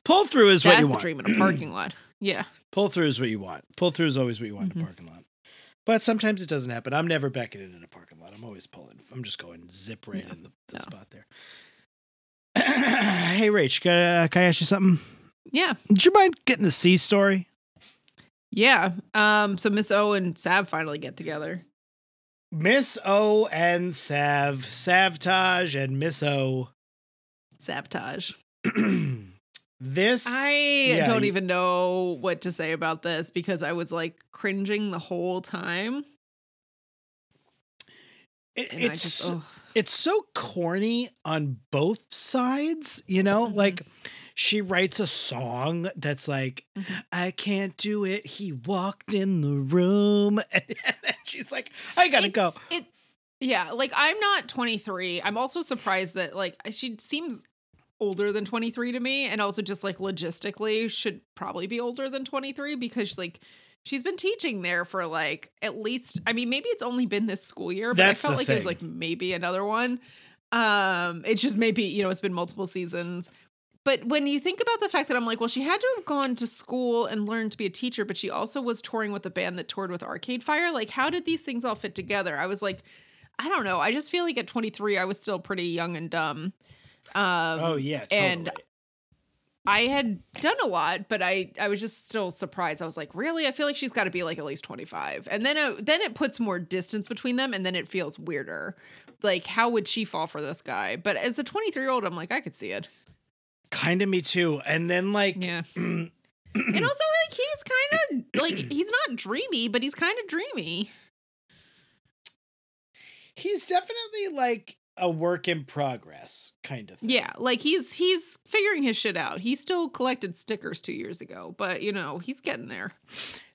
C: Pull through is what you
B: the
C: want.
B: dream in a parking lot. Yeah.
C: Pull through is what you want. Pull through is always what you want in
B: Mhm.
C: a parking lot. But sometimes it doesn't happen. I'm never backing it in a parking lot. I'm always pulling. I'm just going zip right
B: No,
C: in the, the
B: no.
C: spot there. hey, Rach, can, uh, can I ask you something?
B: Yeah.
C: Would you mind getting the C story?
B: Yeah. Um, so Miss O and Sav finally get together.
C: Miss O and Sav, Savtage and Miss O.
B: Sabotage.
C: this
B: I
C: yeah,
B: don't
C: you-
B: even know what to say about this because I was like cringing the whole time.
C: It, it's
B: just, oh,
C: it's so corny on both sides, you know?
B: Mhm.
C: Like she writes a song that's like,
B: Mhm.
C: I can't do it. He walked in the room. And then she's like, I gotta go.
B: It, yeah, like I'm not 23. I'm also surprised that like she seems older than 23 to me, and also just like logistically should probably be older than 23 because like she's been teaching there for like at least. I mean, maybe it's only been this school year, but
C: That's
B: I felt like it was like maybe another one. Um, it's just maybe you know it's been multiple seasons. But when you think about the fact that I'm like, well, she had to have gone to school and learned to be a teacher, but she also was touring with a band that toured with Arcade Fire. Like, how did these things all fit together? I was like, I don't know. I just feel like at 23, I was still pretty young and dumb. Um,
C: oh yeah, totally.
B: and I had done a lot, but I I was just still surprised. I was like, really? I feel like she's got to be like at least 25. And then it, then it puts more distance between them and then it feels weirder. Like how would she fall for this guy? But as a 23-year-old, I'm like I could see it.
C: kind of me too. And then like
B: Yeah. and also like he's kind of like he's not dreamy, but he's kind of dreamy.
C: he's definitely like a work in progress kind of thing.
B: Yeah, like he's he's figuring his shit out. He still collected stickers 2 years ago, but you know, he's getting there.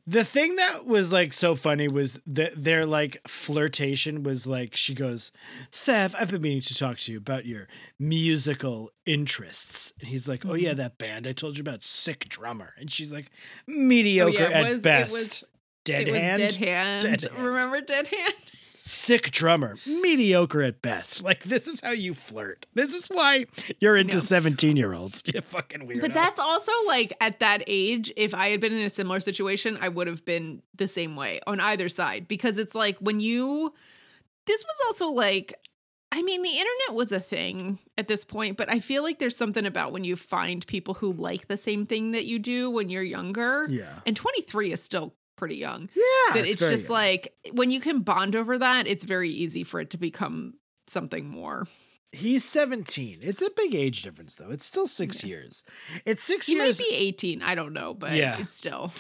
C: The thing that was like so funny was that their like flirtation was like she goes, Sev, I've been meaning to talk to you about your musical interests. And he's like, Oh
B: Mm-hmm.
C: yeah, that band I told you about, sick drummer. And she's like, mediocre
B: Oh, it
C: at
B: was- it
C: best.
B: was-
C: dead
B: it was
C: hand.
B: Dead Hand.
C: Dead Hand.
B: Remember Dead Hand?
C: Sick drummer, mediocre at best. Like this is how you flirt. This is why you're into
B: Yeah.
C: 17 year olds. You fucking weirdo.
B: But that's also like at that age, if I had been in a similar situation, I would have been the same way on either side because it's like when you, this was also like, I mean, the internet was a thing at this point, but I feel like there's something about when you find people who like the same thing that you do when you're younger.
C: yeah.
B: And 23 is still pretty young.
C: Yeah.
B: that it's just like when you can bond over that, it's very easy for it to become something more.
C: he's 17. It's a big age difference though. It's still six years. It's six
B: He
C: years.
B: He might be 18. I don't know, but
C: Yeah.
B: it's still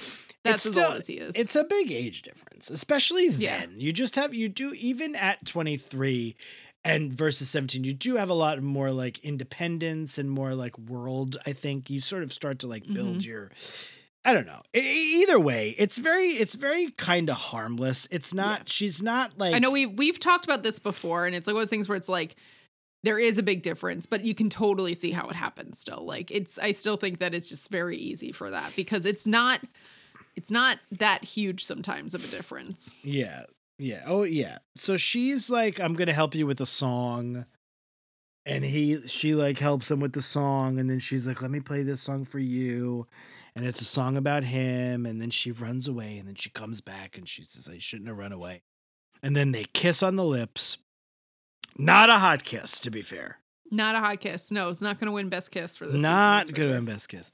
B: that's as
C: still-
B: old as he is.
C: It's a big age difference, especially then.
B: Yeah.
C: You just have you do even at 23 and versus 17, you do have a lot more like independence and more like world. I think you sort of start to like build
B: Mm-hmm.
C: your I don't know. E- either way, it's very it's very kind of harmless. It's not
B: Yeah.
C: she's not like
B: I know we we've talked about this before, and it's like one of those things where it's like there is a big difference, but you can totally see how it happens still. Like it's I still think that it's just very easy for that because it's not it's not that huge sometimes of a difference.
C: Yeah. Yeah. Oh yeah. So she's like, I'm gonna help you with a song. And he she like helps him with the song, and then she's like, Let me play this song for you. And it's a song about him, and then she runs away, and then she comes back and she says, I shouldn't have run away. And then they kiss on the lips. Not a hot kiss, to be fair.
B: Not a hot kiss. No, it's not going to win best kiss for this.
C: Not going
B: to
C: win best kiss.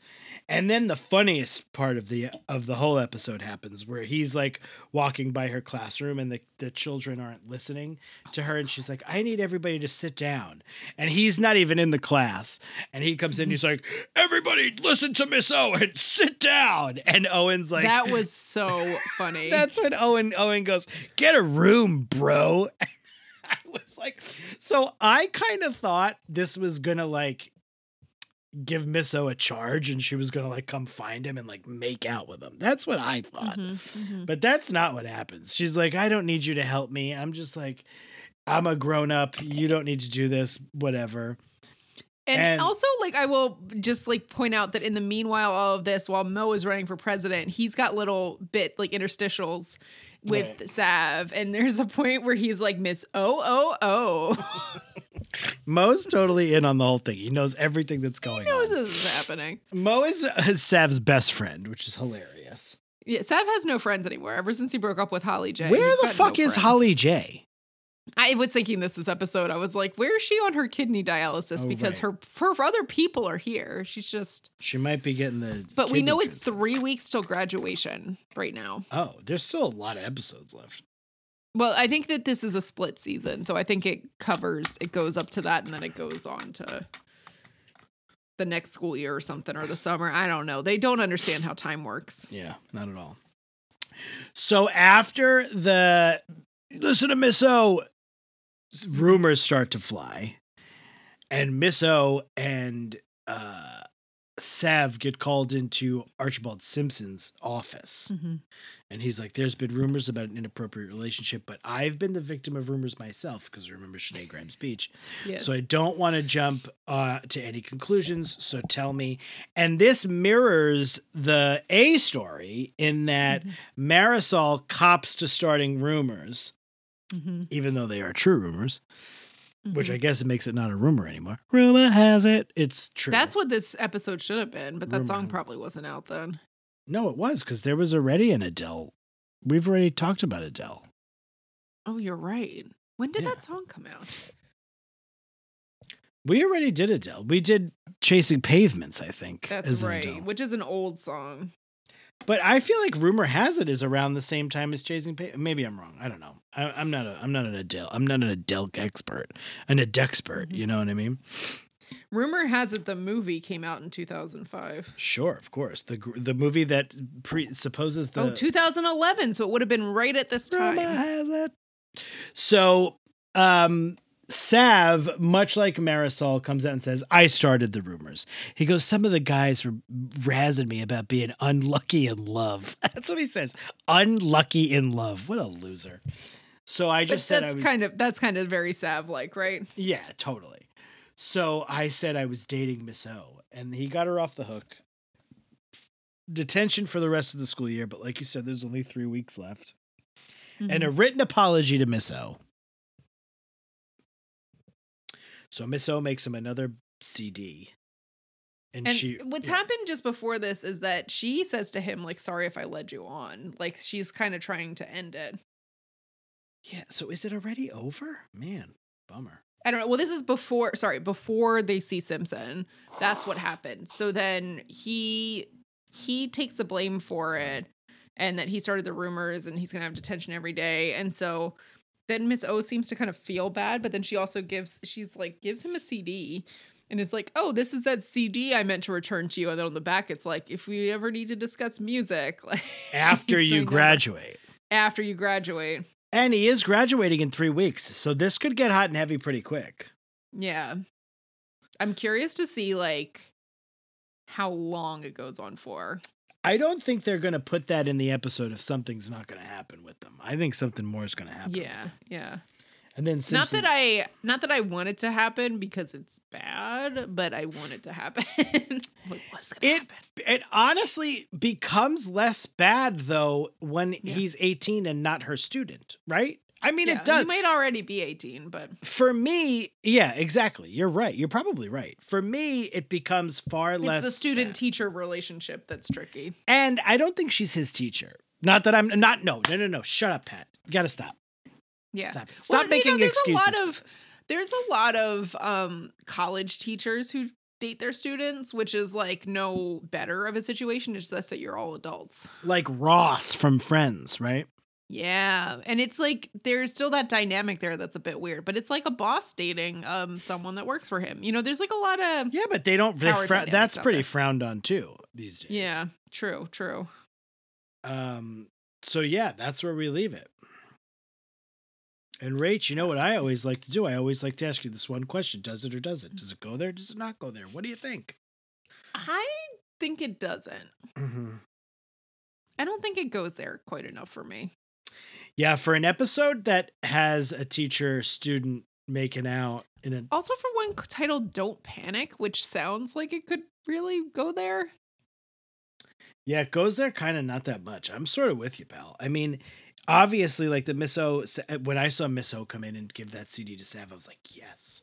C: And then the funniest part of the of the whole episode happens where he's like walking by her classroom and the, the children aren't listening to her and she's like, I need everybody to sit down. And he's not even in the class. And he comes in, he's like, Everybody listen to Miss Owen, sit down. And Owen's like
B: that was so funny.
C: That's when Owen Owen goes, "Get a room, bro." I was like, so I kind of thought this was gonna like give Miss O a charge, and she was gonna like come find him and like make out with him. That's what I thought,
B: Mhm, mhm.
C: but that's not what happens. She's like, "I don't need you to help me. I'm just like." I'm a grown up. You don't need to do this. Whatever.
B: And,
C: And-
B: also, like, I will just like point out that in the meanwhile, all of this, while Mo is running for president, he's got little bit like interstitials with
C: Right.
B: Sav, and there's a point where he's like Miss O O O.
C: Mo's totally in on the whole thing. He knows everything that's going on.
B: He knows
C: on.
B: this is happening.
C: Mo is, is Sav's best friend, which is hilarious.
B: Yeah, Sav has no friends anymore. Ever since he broke up with Holly J.
C: Where the fuck
B: no
C: is
B: friends.
C: Holly J?
B: I was thinking this this episode. I was like, where is she on her kidney dialysis?
C: Oh,
B: because
C: right.
B: her her other people are here. She's just.
C: She might be getting the.
B: But we know it's three weeks till graduation right now.
C: Oh, there's still a lot of episodes left.
B: Well, I think that this is a split season, so I think it covers it goes up to that and then it goes on to the next school year or something or the summer. I don't know. They don't understand how time works.
C: Yeah, not at all. So after the listen to Miss O, rumors start to fly, and Miss O and uh, Sav get called into Archibald Simpson's office. And he's like, There's been rumors about an inappropriate relationship, but I've been the victim of rumors myself because remember Sinead Graham's speech.
B: Yes.
C: So I don't want to jump uh, to any conclusions. So tell me. And this mirrors the A story in that
B: Mm-hmm.
C: Marisol cops to starting rumors,
B: hmm
C: even though they are true rumors. which
B: Mhm.
C: I guess it makes it not a rumor anymore. Rumor has it it's true.
B: That's what this episode should have been, but that
C: Rumor.
B: song probably wasn't out then.
C: no, it was because there was already an Adele. We've already talked about Adele.
B: Oh, you're right. When did
C: Yeah.
B: that song come out?
C: We already did Adele. We did Chasing Pavements, I think.
B: That's right,
C: Adele.
B: which is an old song.
C: But I feel like rumor has it is around the same time as Chasing Pavements. Maybe I'm wrong. I don't know. I, I'm not a. I'm not an Adele. I'm not an Adele expert. An Adexpert.
B: Mhm.
C: You know what I mean?
B: Rumor has it the movie came out in 2005.
C: Sure, of course. The the movie that pre supposes the
B: oh, 2011, so it would have been right at this time.
C: Rumor has it. So, um, Sav, much like Marisol, comes out and says, I started the rumors. He goes, Some of the guys were razzing me about being unlucky in love. That's what he says. Unlucky in love. What a loser. So I just said I
B: that's
C: was
B: kind of that's kind of very Sav like, right?
C: Yeah, totally. So I said I was dating Miss O, and he got her off the hook. Detention for the rest of the school year, but like you said, there's only three weeks left. And a
B: Mhm.
C: written apology to Miss O. So Miss O makes him another CD. And,
B: and
C: she
B: what's
C: yeah.
B: happened just before this is that she says to him like sorry if I led you on. Like she's kind of trying to end it.
C: Yeah, so is it already over? Man, bummer.
B: I don't know. Well, this is before, sorry, before they see Simpson. That's what happened. So then he he takes the blame for it and that he started the rumors and he's going to have detention every day. And so then Miss O seems to kind of feel bad, but then she also gives she's like gives him a CD and is like, "Oh, this is that CD I meant to return to you." And then on the back it's like, "If we ever need to discuss music, like
C: After you graduate.
B: after you graduate."
C: And he is graduating in three weeks, so this could get hot and heavy pretty quick.
B: Yeah. I'm curious to see like how long it goes on for.
C: I don't think they're going to put that in the episode if something's not going to happen with them. I think something more is going to happen.
B: Yeah, yeah.
C: And then
B: Not that I not that I want it to happen because it's bad, but I want it to happen. like, what's gonna
C: It-
B: happen?
C: it honestly becomes less bad though when
B: Yeah.
C: he's 18 and not her student, right? I mean,
B: Yeah,
C: it does.
B: You might already be 18, but
C: For me, yeah, exactly. You're right. You're probably right. For me, it becomes far less.
B: it's the student teacher relationship that's tricky.
C: and I don't think she's his teacher. Not that I'm not. No, no, no, no. Shut up, Pat. You got to stop.
B: Yeah.
C: Stop it.
B: Well,
C: Stop
B: you know,
C: making
B: there's a lot of- There's a lot of um college teachers who date their students, which is like no better of a situation. It's just that you're all adults.
C: like Ross from Friends, right?
B: Yeah, and it's like there's still that dynamic there that's a bit weird, but it's like a boss dating um someone that works for him. You know, there's like a lot of
C: Yeah, but they don't. They
B: dynamics
C: that's pretty
B: there.
C: frowned on too these days.
B: yeah, true, true.
C: Um. So yeah, that's where we leave it. And Rach, you know what I always like to do? I always like to ask you this one question: Does it or does it? Does it go there? Does it not go there? What do you think?
B: I think it doesn't.
C: Mm-hmm.
B: I don't think it goes there quite enough for me.
C: Yeah, for an episode that has a teacher student making out in a
B: Also, for one titled "Don't Panic," which sounds like it could really go there.
C: Yeah, it goes there kind of not that much. I'm sort of with you, pal. I mean, obviously, like the Miss O, when I saw Miss O come in and give that CD to Sav, I was like, yes,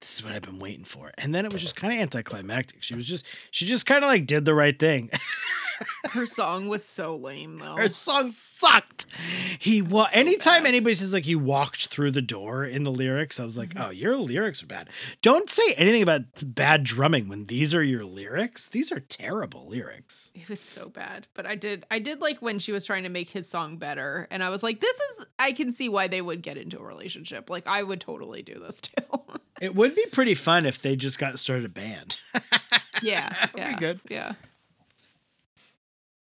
C: this is what I've been waiting for. And then it was just kind of anticlimactic. She was just, she just kind of like did the right thing.
B: Her song was so lame, though.
C: Her song sucked. He wa-
B: So
C: anytime
B: bad.
C: anybody says like he walked through the door in the lyrics, I was like,
B: Mhm.
C: oh, your lyrics are bad. Don't say anything about bad drumming when these are your lyrics. These are terrible lyrics.
B: It was so bad, but I did I did like when she was trying to make his song better and I was like this is I can see why they would get into a relationship. Like I would totally do this too.
C: It would be pretty fun if they just got started a band.
B: yeah.
C: That'd be good.
B: Yeah.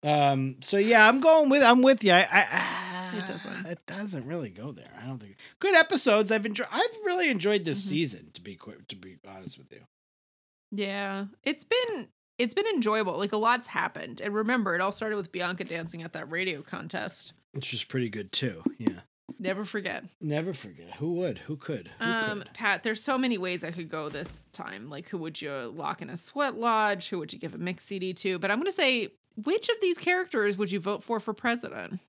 C: Um. So yeah, I'm going with. I'm with you. I. I
B: It doesn't.
C: It doesn't really go there. I don't think. Good episodes. I've enjoyed. I've really enjoyed this
B: Mhm.
C: season. To be quick. To be honest with you.
B: Yeah. It's been it's been enjoyable. Like a lot's happened. And remember, it all started with Bianca dancing at that radio contest.
C: Which is pretty good too. Yeah.
B: Never forget.
C: Never forget. Who would? Who could? Who
B: Um,
C: could?
B: Pat, there's so many ways I could go this time. Like, who would you lock in a sweat lodge? Who would you give a mix CD to? But I'm gonna say, which of these characters would you vote for for president?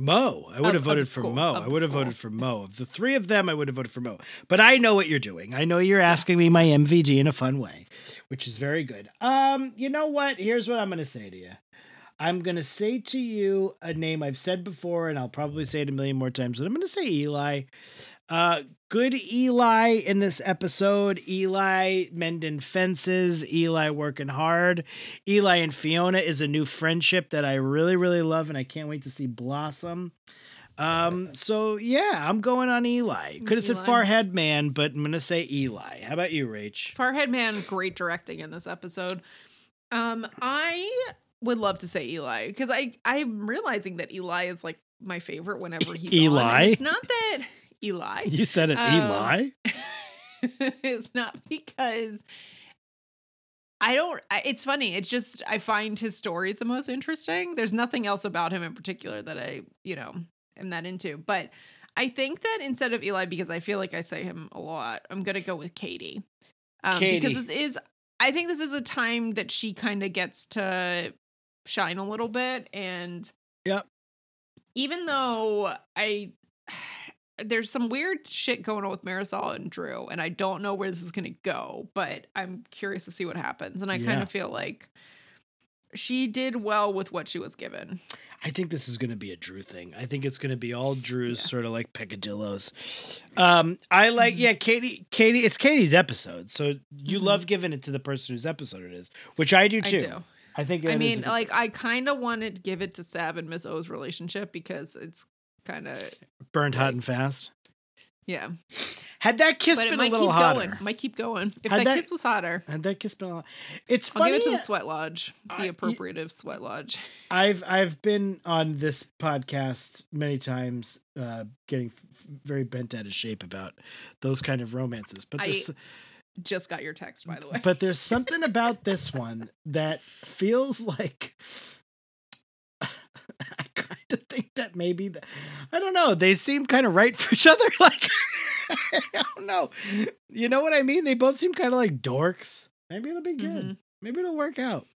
C: Mo. I would have voted for
B: school,
C: Mo. I would have voted for Mo. Of the three of them, I would have voted for Mo. But I know what you're doing. I know you're asking me my MVG in a fun way, which is very good. Um, you know what? Here's what I'm gonna say to you. I'm gonna say to you a name I've said before, and I'll probably say it a million more times. But I'm gonna say Eli. Uh, good Eli in this episode. Eli mending fences. Eli working hard. Eli and Fiona is a new friendship that I really, really love, and I can't wait to see blossom. Um, so yeah, I'm going on Eli. Could have said. Farhad Mann, but I'm gonna say Eli. How about you, Rach?
B: Farhad Mann, great directing in this episode. Um, I would love to say Eli because I I'm realizing that Eli is like my favorite whenever he's on,
C: Eli?
B: It's not that Eli.
C: You said it,
B: Um,
C: Eli.
B: it's not because I don't. I, it's funny. It's just I find his stories the most interesting. There's nothing else about him in particular that I, you know, am that into. But I think that instead of Eli, because I feel like I say him a lot, I'm gonna go with Katie. Um,
C: Katie.
B: Because this is, I think this is a time that she kind of gets to shine a little bit, and
C: Yep.
B: even though I there's some weird shit going on with Marisol and Drew, and I don't know where this is gonna go, but I'm curious to see what happens. And I kind of feel like she did well with what she was given.
C: I think this is going to be a Drew thing. I think it's going to be all Drew's
B: Yeah.
C: sort of like peccadillos. Um, I like,
B: Mhm.
C: yeah, Katie. Katie, it's Katie's episode, so you
B: Mhm.
C: love giving it to the person whose episode it is, which I do
B: I
C: too.
B: do.
C: I think.
B: I mean,
C: good-
B: like I kind of wanted to give it to Sav and Miss O's relationship because it's kind of
C: burned hot and fast.
B: yeah.
C: Had that kiss
B: but
C: been a
B: might
C: little
B: keep
C: hotter,
B: going. Might keep going. If that,
C: that-
B: kiss was hotter,
C: had that kiss been a lot, it's
B: I'll
C: funny.
B: give it to the sweat lodge, the appropriative sweat lodge.
C: I've I've been on this podcast many times, uh, getting f- very bent out of shape about those kind of romances. But
B: I-
C: there's
B: Just got your text, by the way.
C: but there's something about this one that feels like I kind of think that maybe the, I don't know. They seem kind of right for each other. Like I don't know. You know what I mean? They both seem kind of like dorks. Maybe it'll be good.
B: Mhm.
C: Maybe it'll work out.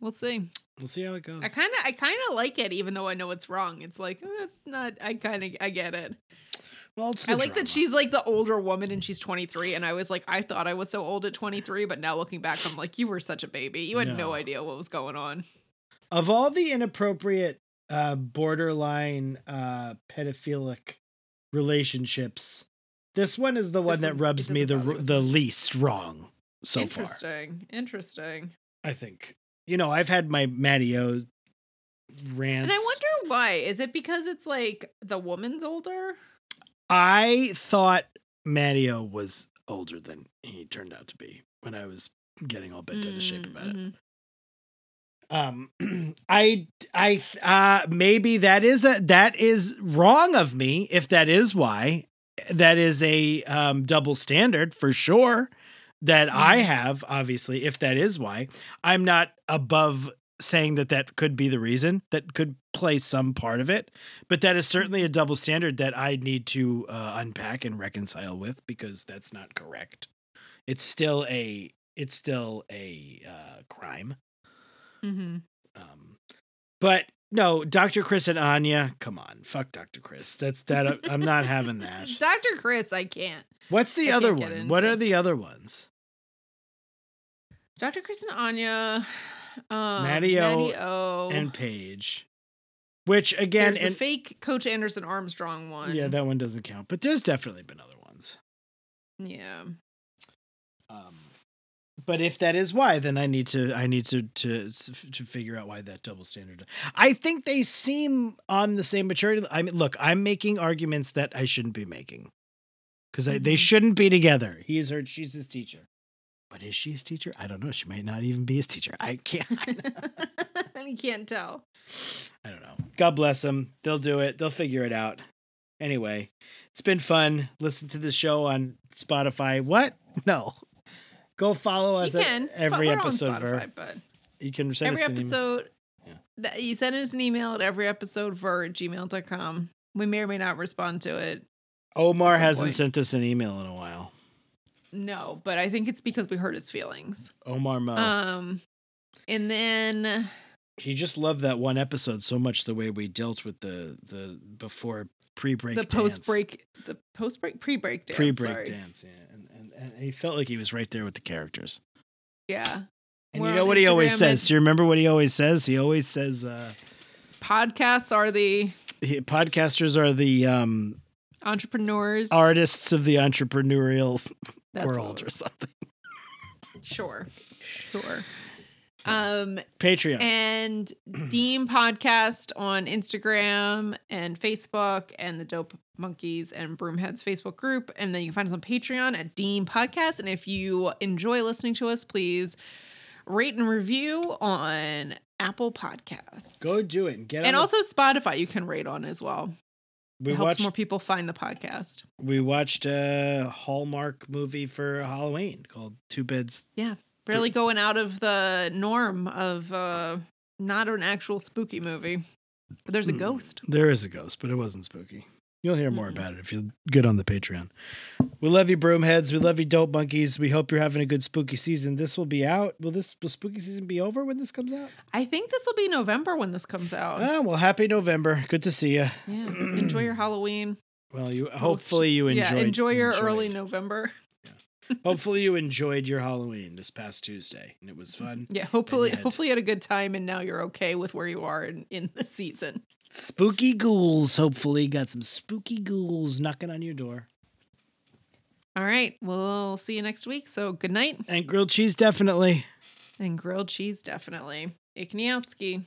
B: We'll see.
C: We'll see how it goes.
B: I kind of, I kind of like it, even though I know it's wrong. It's like oh, it's not. I kind of, I get it.
C: Well,
B: I like
C: drama.
B: that she's like the older woman and she's 23, and I was like, I thought I was so old at 23, but now looking back, I'm like, you were such a baby. You had no,
C: No.
B: idea what was going on.
C: of all the inappropriate uh borderline uh pedophilic relationships this one is the one
B: This
C: that rubs me the
B: doesn't bother
C: r-
B: me
C: the least wrong so far
B: interesting, interesting.
C: i think you know i've had my Matty O rants
B: And I wonder why. Is it because it's like the woman's older?
C: I thought Matty O was older than he turned out to be when i was getting all bent out of shape about it
B: Mhm.
C: um i i uh maybe that is a that is wrong of me if that is why that is a um double standard for sure that i
B: Mhm.
C: have obviously if that is why i'm not above saying that that could be the reason that could play some part of it but that is certainly a double standard that i need to uh, unpack and reconcile with because that's not correct it's still a it's still a uh, crime
B: Mhm.
C: um, but no, Dr. Chris and Anya, come on, fuck Dr. Chris. That's that. I'm not having that.
B: Dr. Chris, I can't.
C: What's the
B: I
C: other one? What are the other ones?
B: Dr. Chris and Anya, um,
C: Matty O And Paige, which again,
B: there's the fake Coach Anderson Armstrong one.
C: yeah, that one doesn't count. But there's definitely been other ones.
B: yeah.
C: Um, but if that is why, then I need to I need to to to figure out why that double standard. I think they seem on the same maturity. I mean, look, I'm making arguments that I shouldn't be making because they
B: Mhm.
C: shouldn't be together. He's her, she's his teacher. But is she his teacher? I don't know. She might not even be his teacher. I can't.
B: you can't tell.
C: I don't know. God bless them. They'll do it. They'll figure it out. Anyway, it's been fun. Listen to the show on Spotify. What? No. Go follow us
B: you can.
C: every
B: Spot- we're on
C: episode.
B: Spotify, but
C: You can send
B: every
C: us an email.
B: episode,
C: Yeah.
B: that you send us an email at every episode ver gmail.com. We may or may not respond to it.
C: Omar hasn't
B: point.
C: sent us an email in a while.
B: No, but I think it's because we hurt his feelings.
C: Omar Mo.
B: Um, and then
C: he just loved that one episode so much. The way we dealt with the the before pre break,
B: the post break, the post break, pre break dance.
C: pre break
B: sorry.
C: dance, yeah, and, and and he felt like he was right there with the characters.
B: Yeah.
C: And
B: We're
C: you know what he always
B: Instagram
C: says? Do you remember what he always says? He always says, uh,
B: Podcasts are the
C: he, "Podcasters are the um,
B: entrepreneurs.
C: artists of the entrepreneurial
B: That's
C: world, or something."
B: Sure. Sure. Um,
C: Patreon.
B: and DEEEM Podcast on Instagram and Facebook and the Dope Monkeys and Broomheads Facebook group. And then you can find us on Patreon at DEEEM Podcast. And if you enjoy listening to us, please rate and review on Apple Podcasts.
C: Go do it and get. It.
B: And
C: on
B: also Spotify you can rate on as well.
C: We
B: helps
C: watched
B: more people find the podcast.
C: we watched a Hallmark movie for Halloween called Two Beds.
B: Yeah. Really going out of the norm of uh not an actual spooky movie. But there's a
C: Mm.
B: ghost.
C: There is a ghost, but it wasn't spooky. You'll hear more about it if you get on the Patreon. We love you, Broomheads. We love you, Dope Monkeys. We hope you're having a good spooky season. This will be out. Will this will spooky season be over when this comes out?
B: I think this will be November when this comes out.
C: Ah, well, happy November. Good to see you.
B: yeah. Enjoy your Halloween.
C: Well, you hopefully you enjoyed.
B: Yeah, enjoy your
C: enjoyed-
B: early November.
C: Hopefully you enjoyed your Halloween this past Tuesday, and it was fun.
B: Yeah, hopefully
C: you had-
B: hopefully you had a good time and now you're okay with where you are in, in the season.
C: Spooky ghouls. Hopefully, got some spooky ghouls knocking on your door.
B: All right. We'll see you next week. So good night
C: And grilled cheese, definitely.
B: and grilled cheese definitely. Ikniatsky.